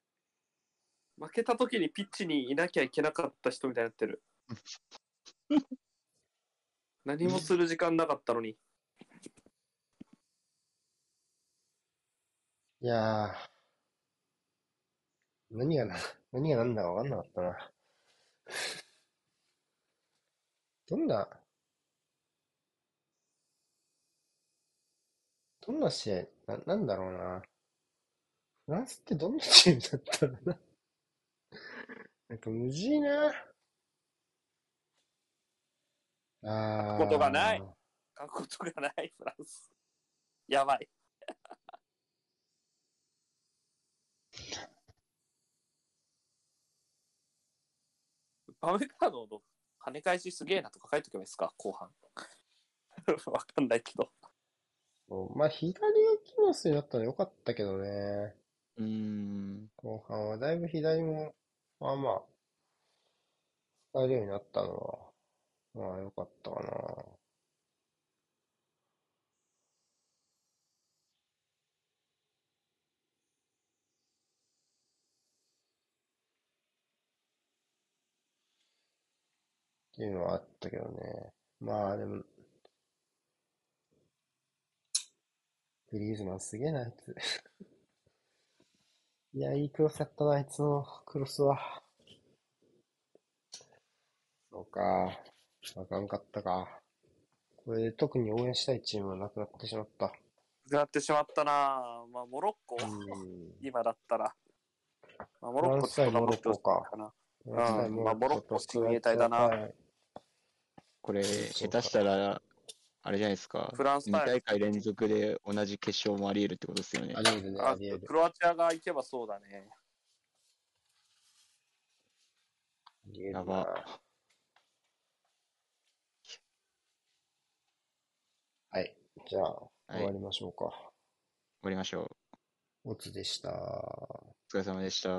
負けた時にピッチにいなきゃいけなかった人みたいになってる。何もする時間なかったのに。いやー。何がな、何が何だか分かんなかったな。どんな、どんな試合、な、なんだろうな。フランスってどんなチームだったのな。なんかむずいな。あー。ことがない書くことがない、フランス。やばい。パメカードの跳ね返しすげえなとか書いとけばいいですか、後半。わかんないけど。まあ、左が機能するようになったらよかったけどね。うーん。後半はだいぶ左も、まあまあ、使えるようになったのは、まあ良かったかな。っていうのはあったけどね。まあでも、グリーズマンすげえな、あいつ。いや、いいクロスやったな、あいつのクロスは。そうか。あかんかったか。これで特に応援したいチームはなくなってしまった。なってしまったなまあ、モロッコ、うん。今だったら。まあ、モロッコってほしいかな。うんまあモロッコ親衛隊だなこれ、下手したら、あれじゃないですか。フランス2大会連続で同じ決勝もあり得るってことですよねあ。り得るね、ああり得るク。ロアチアが行けばそうだね。やば。はい。じゃあ、はい終わりましょうか。終わりましょう。オツでした。お疲れ様でした。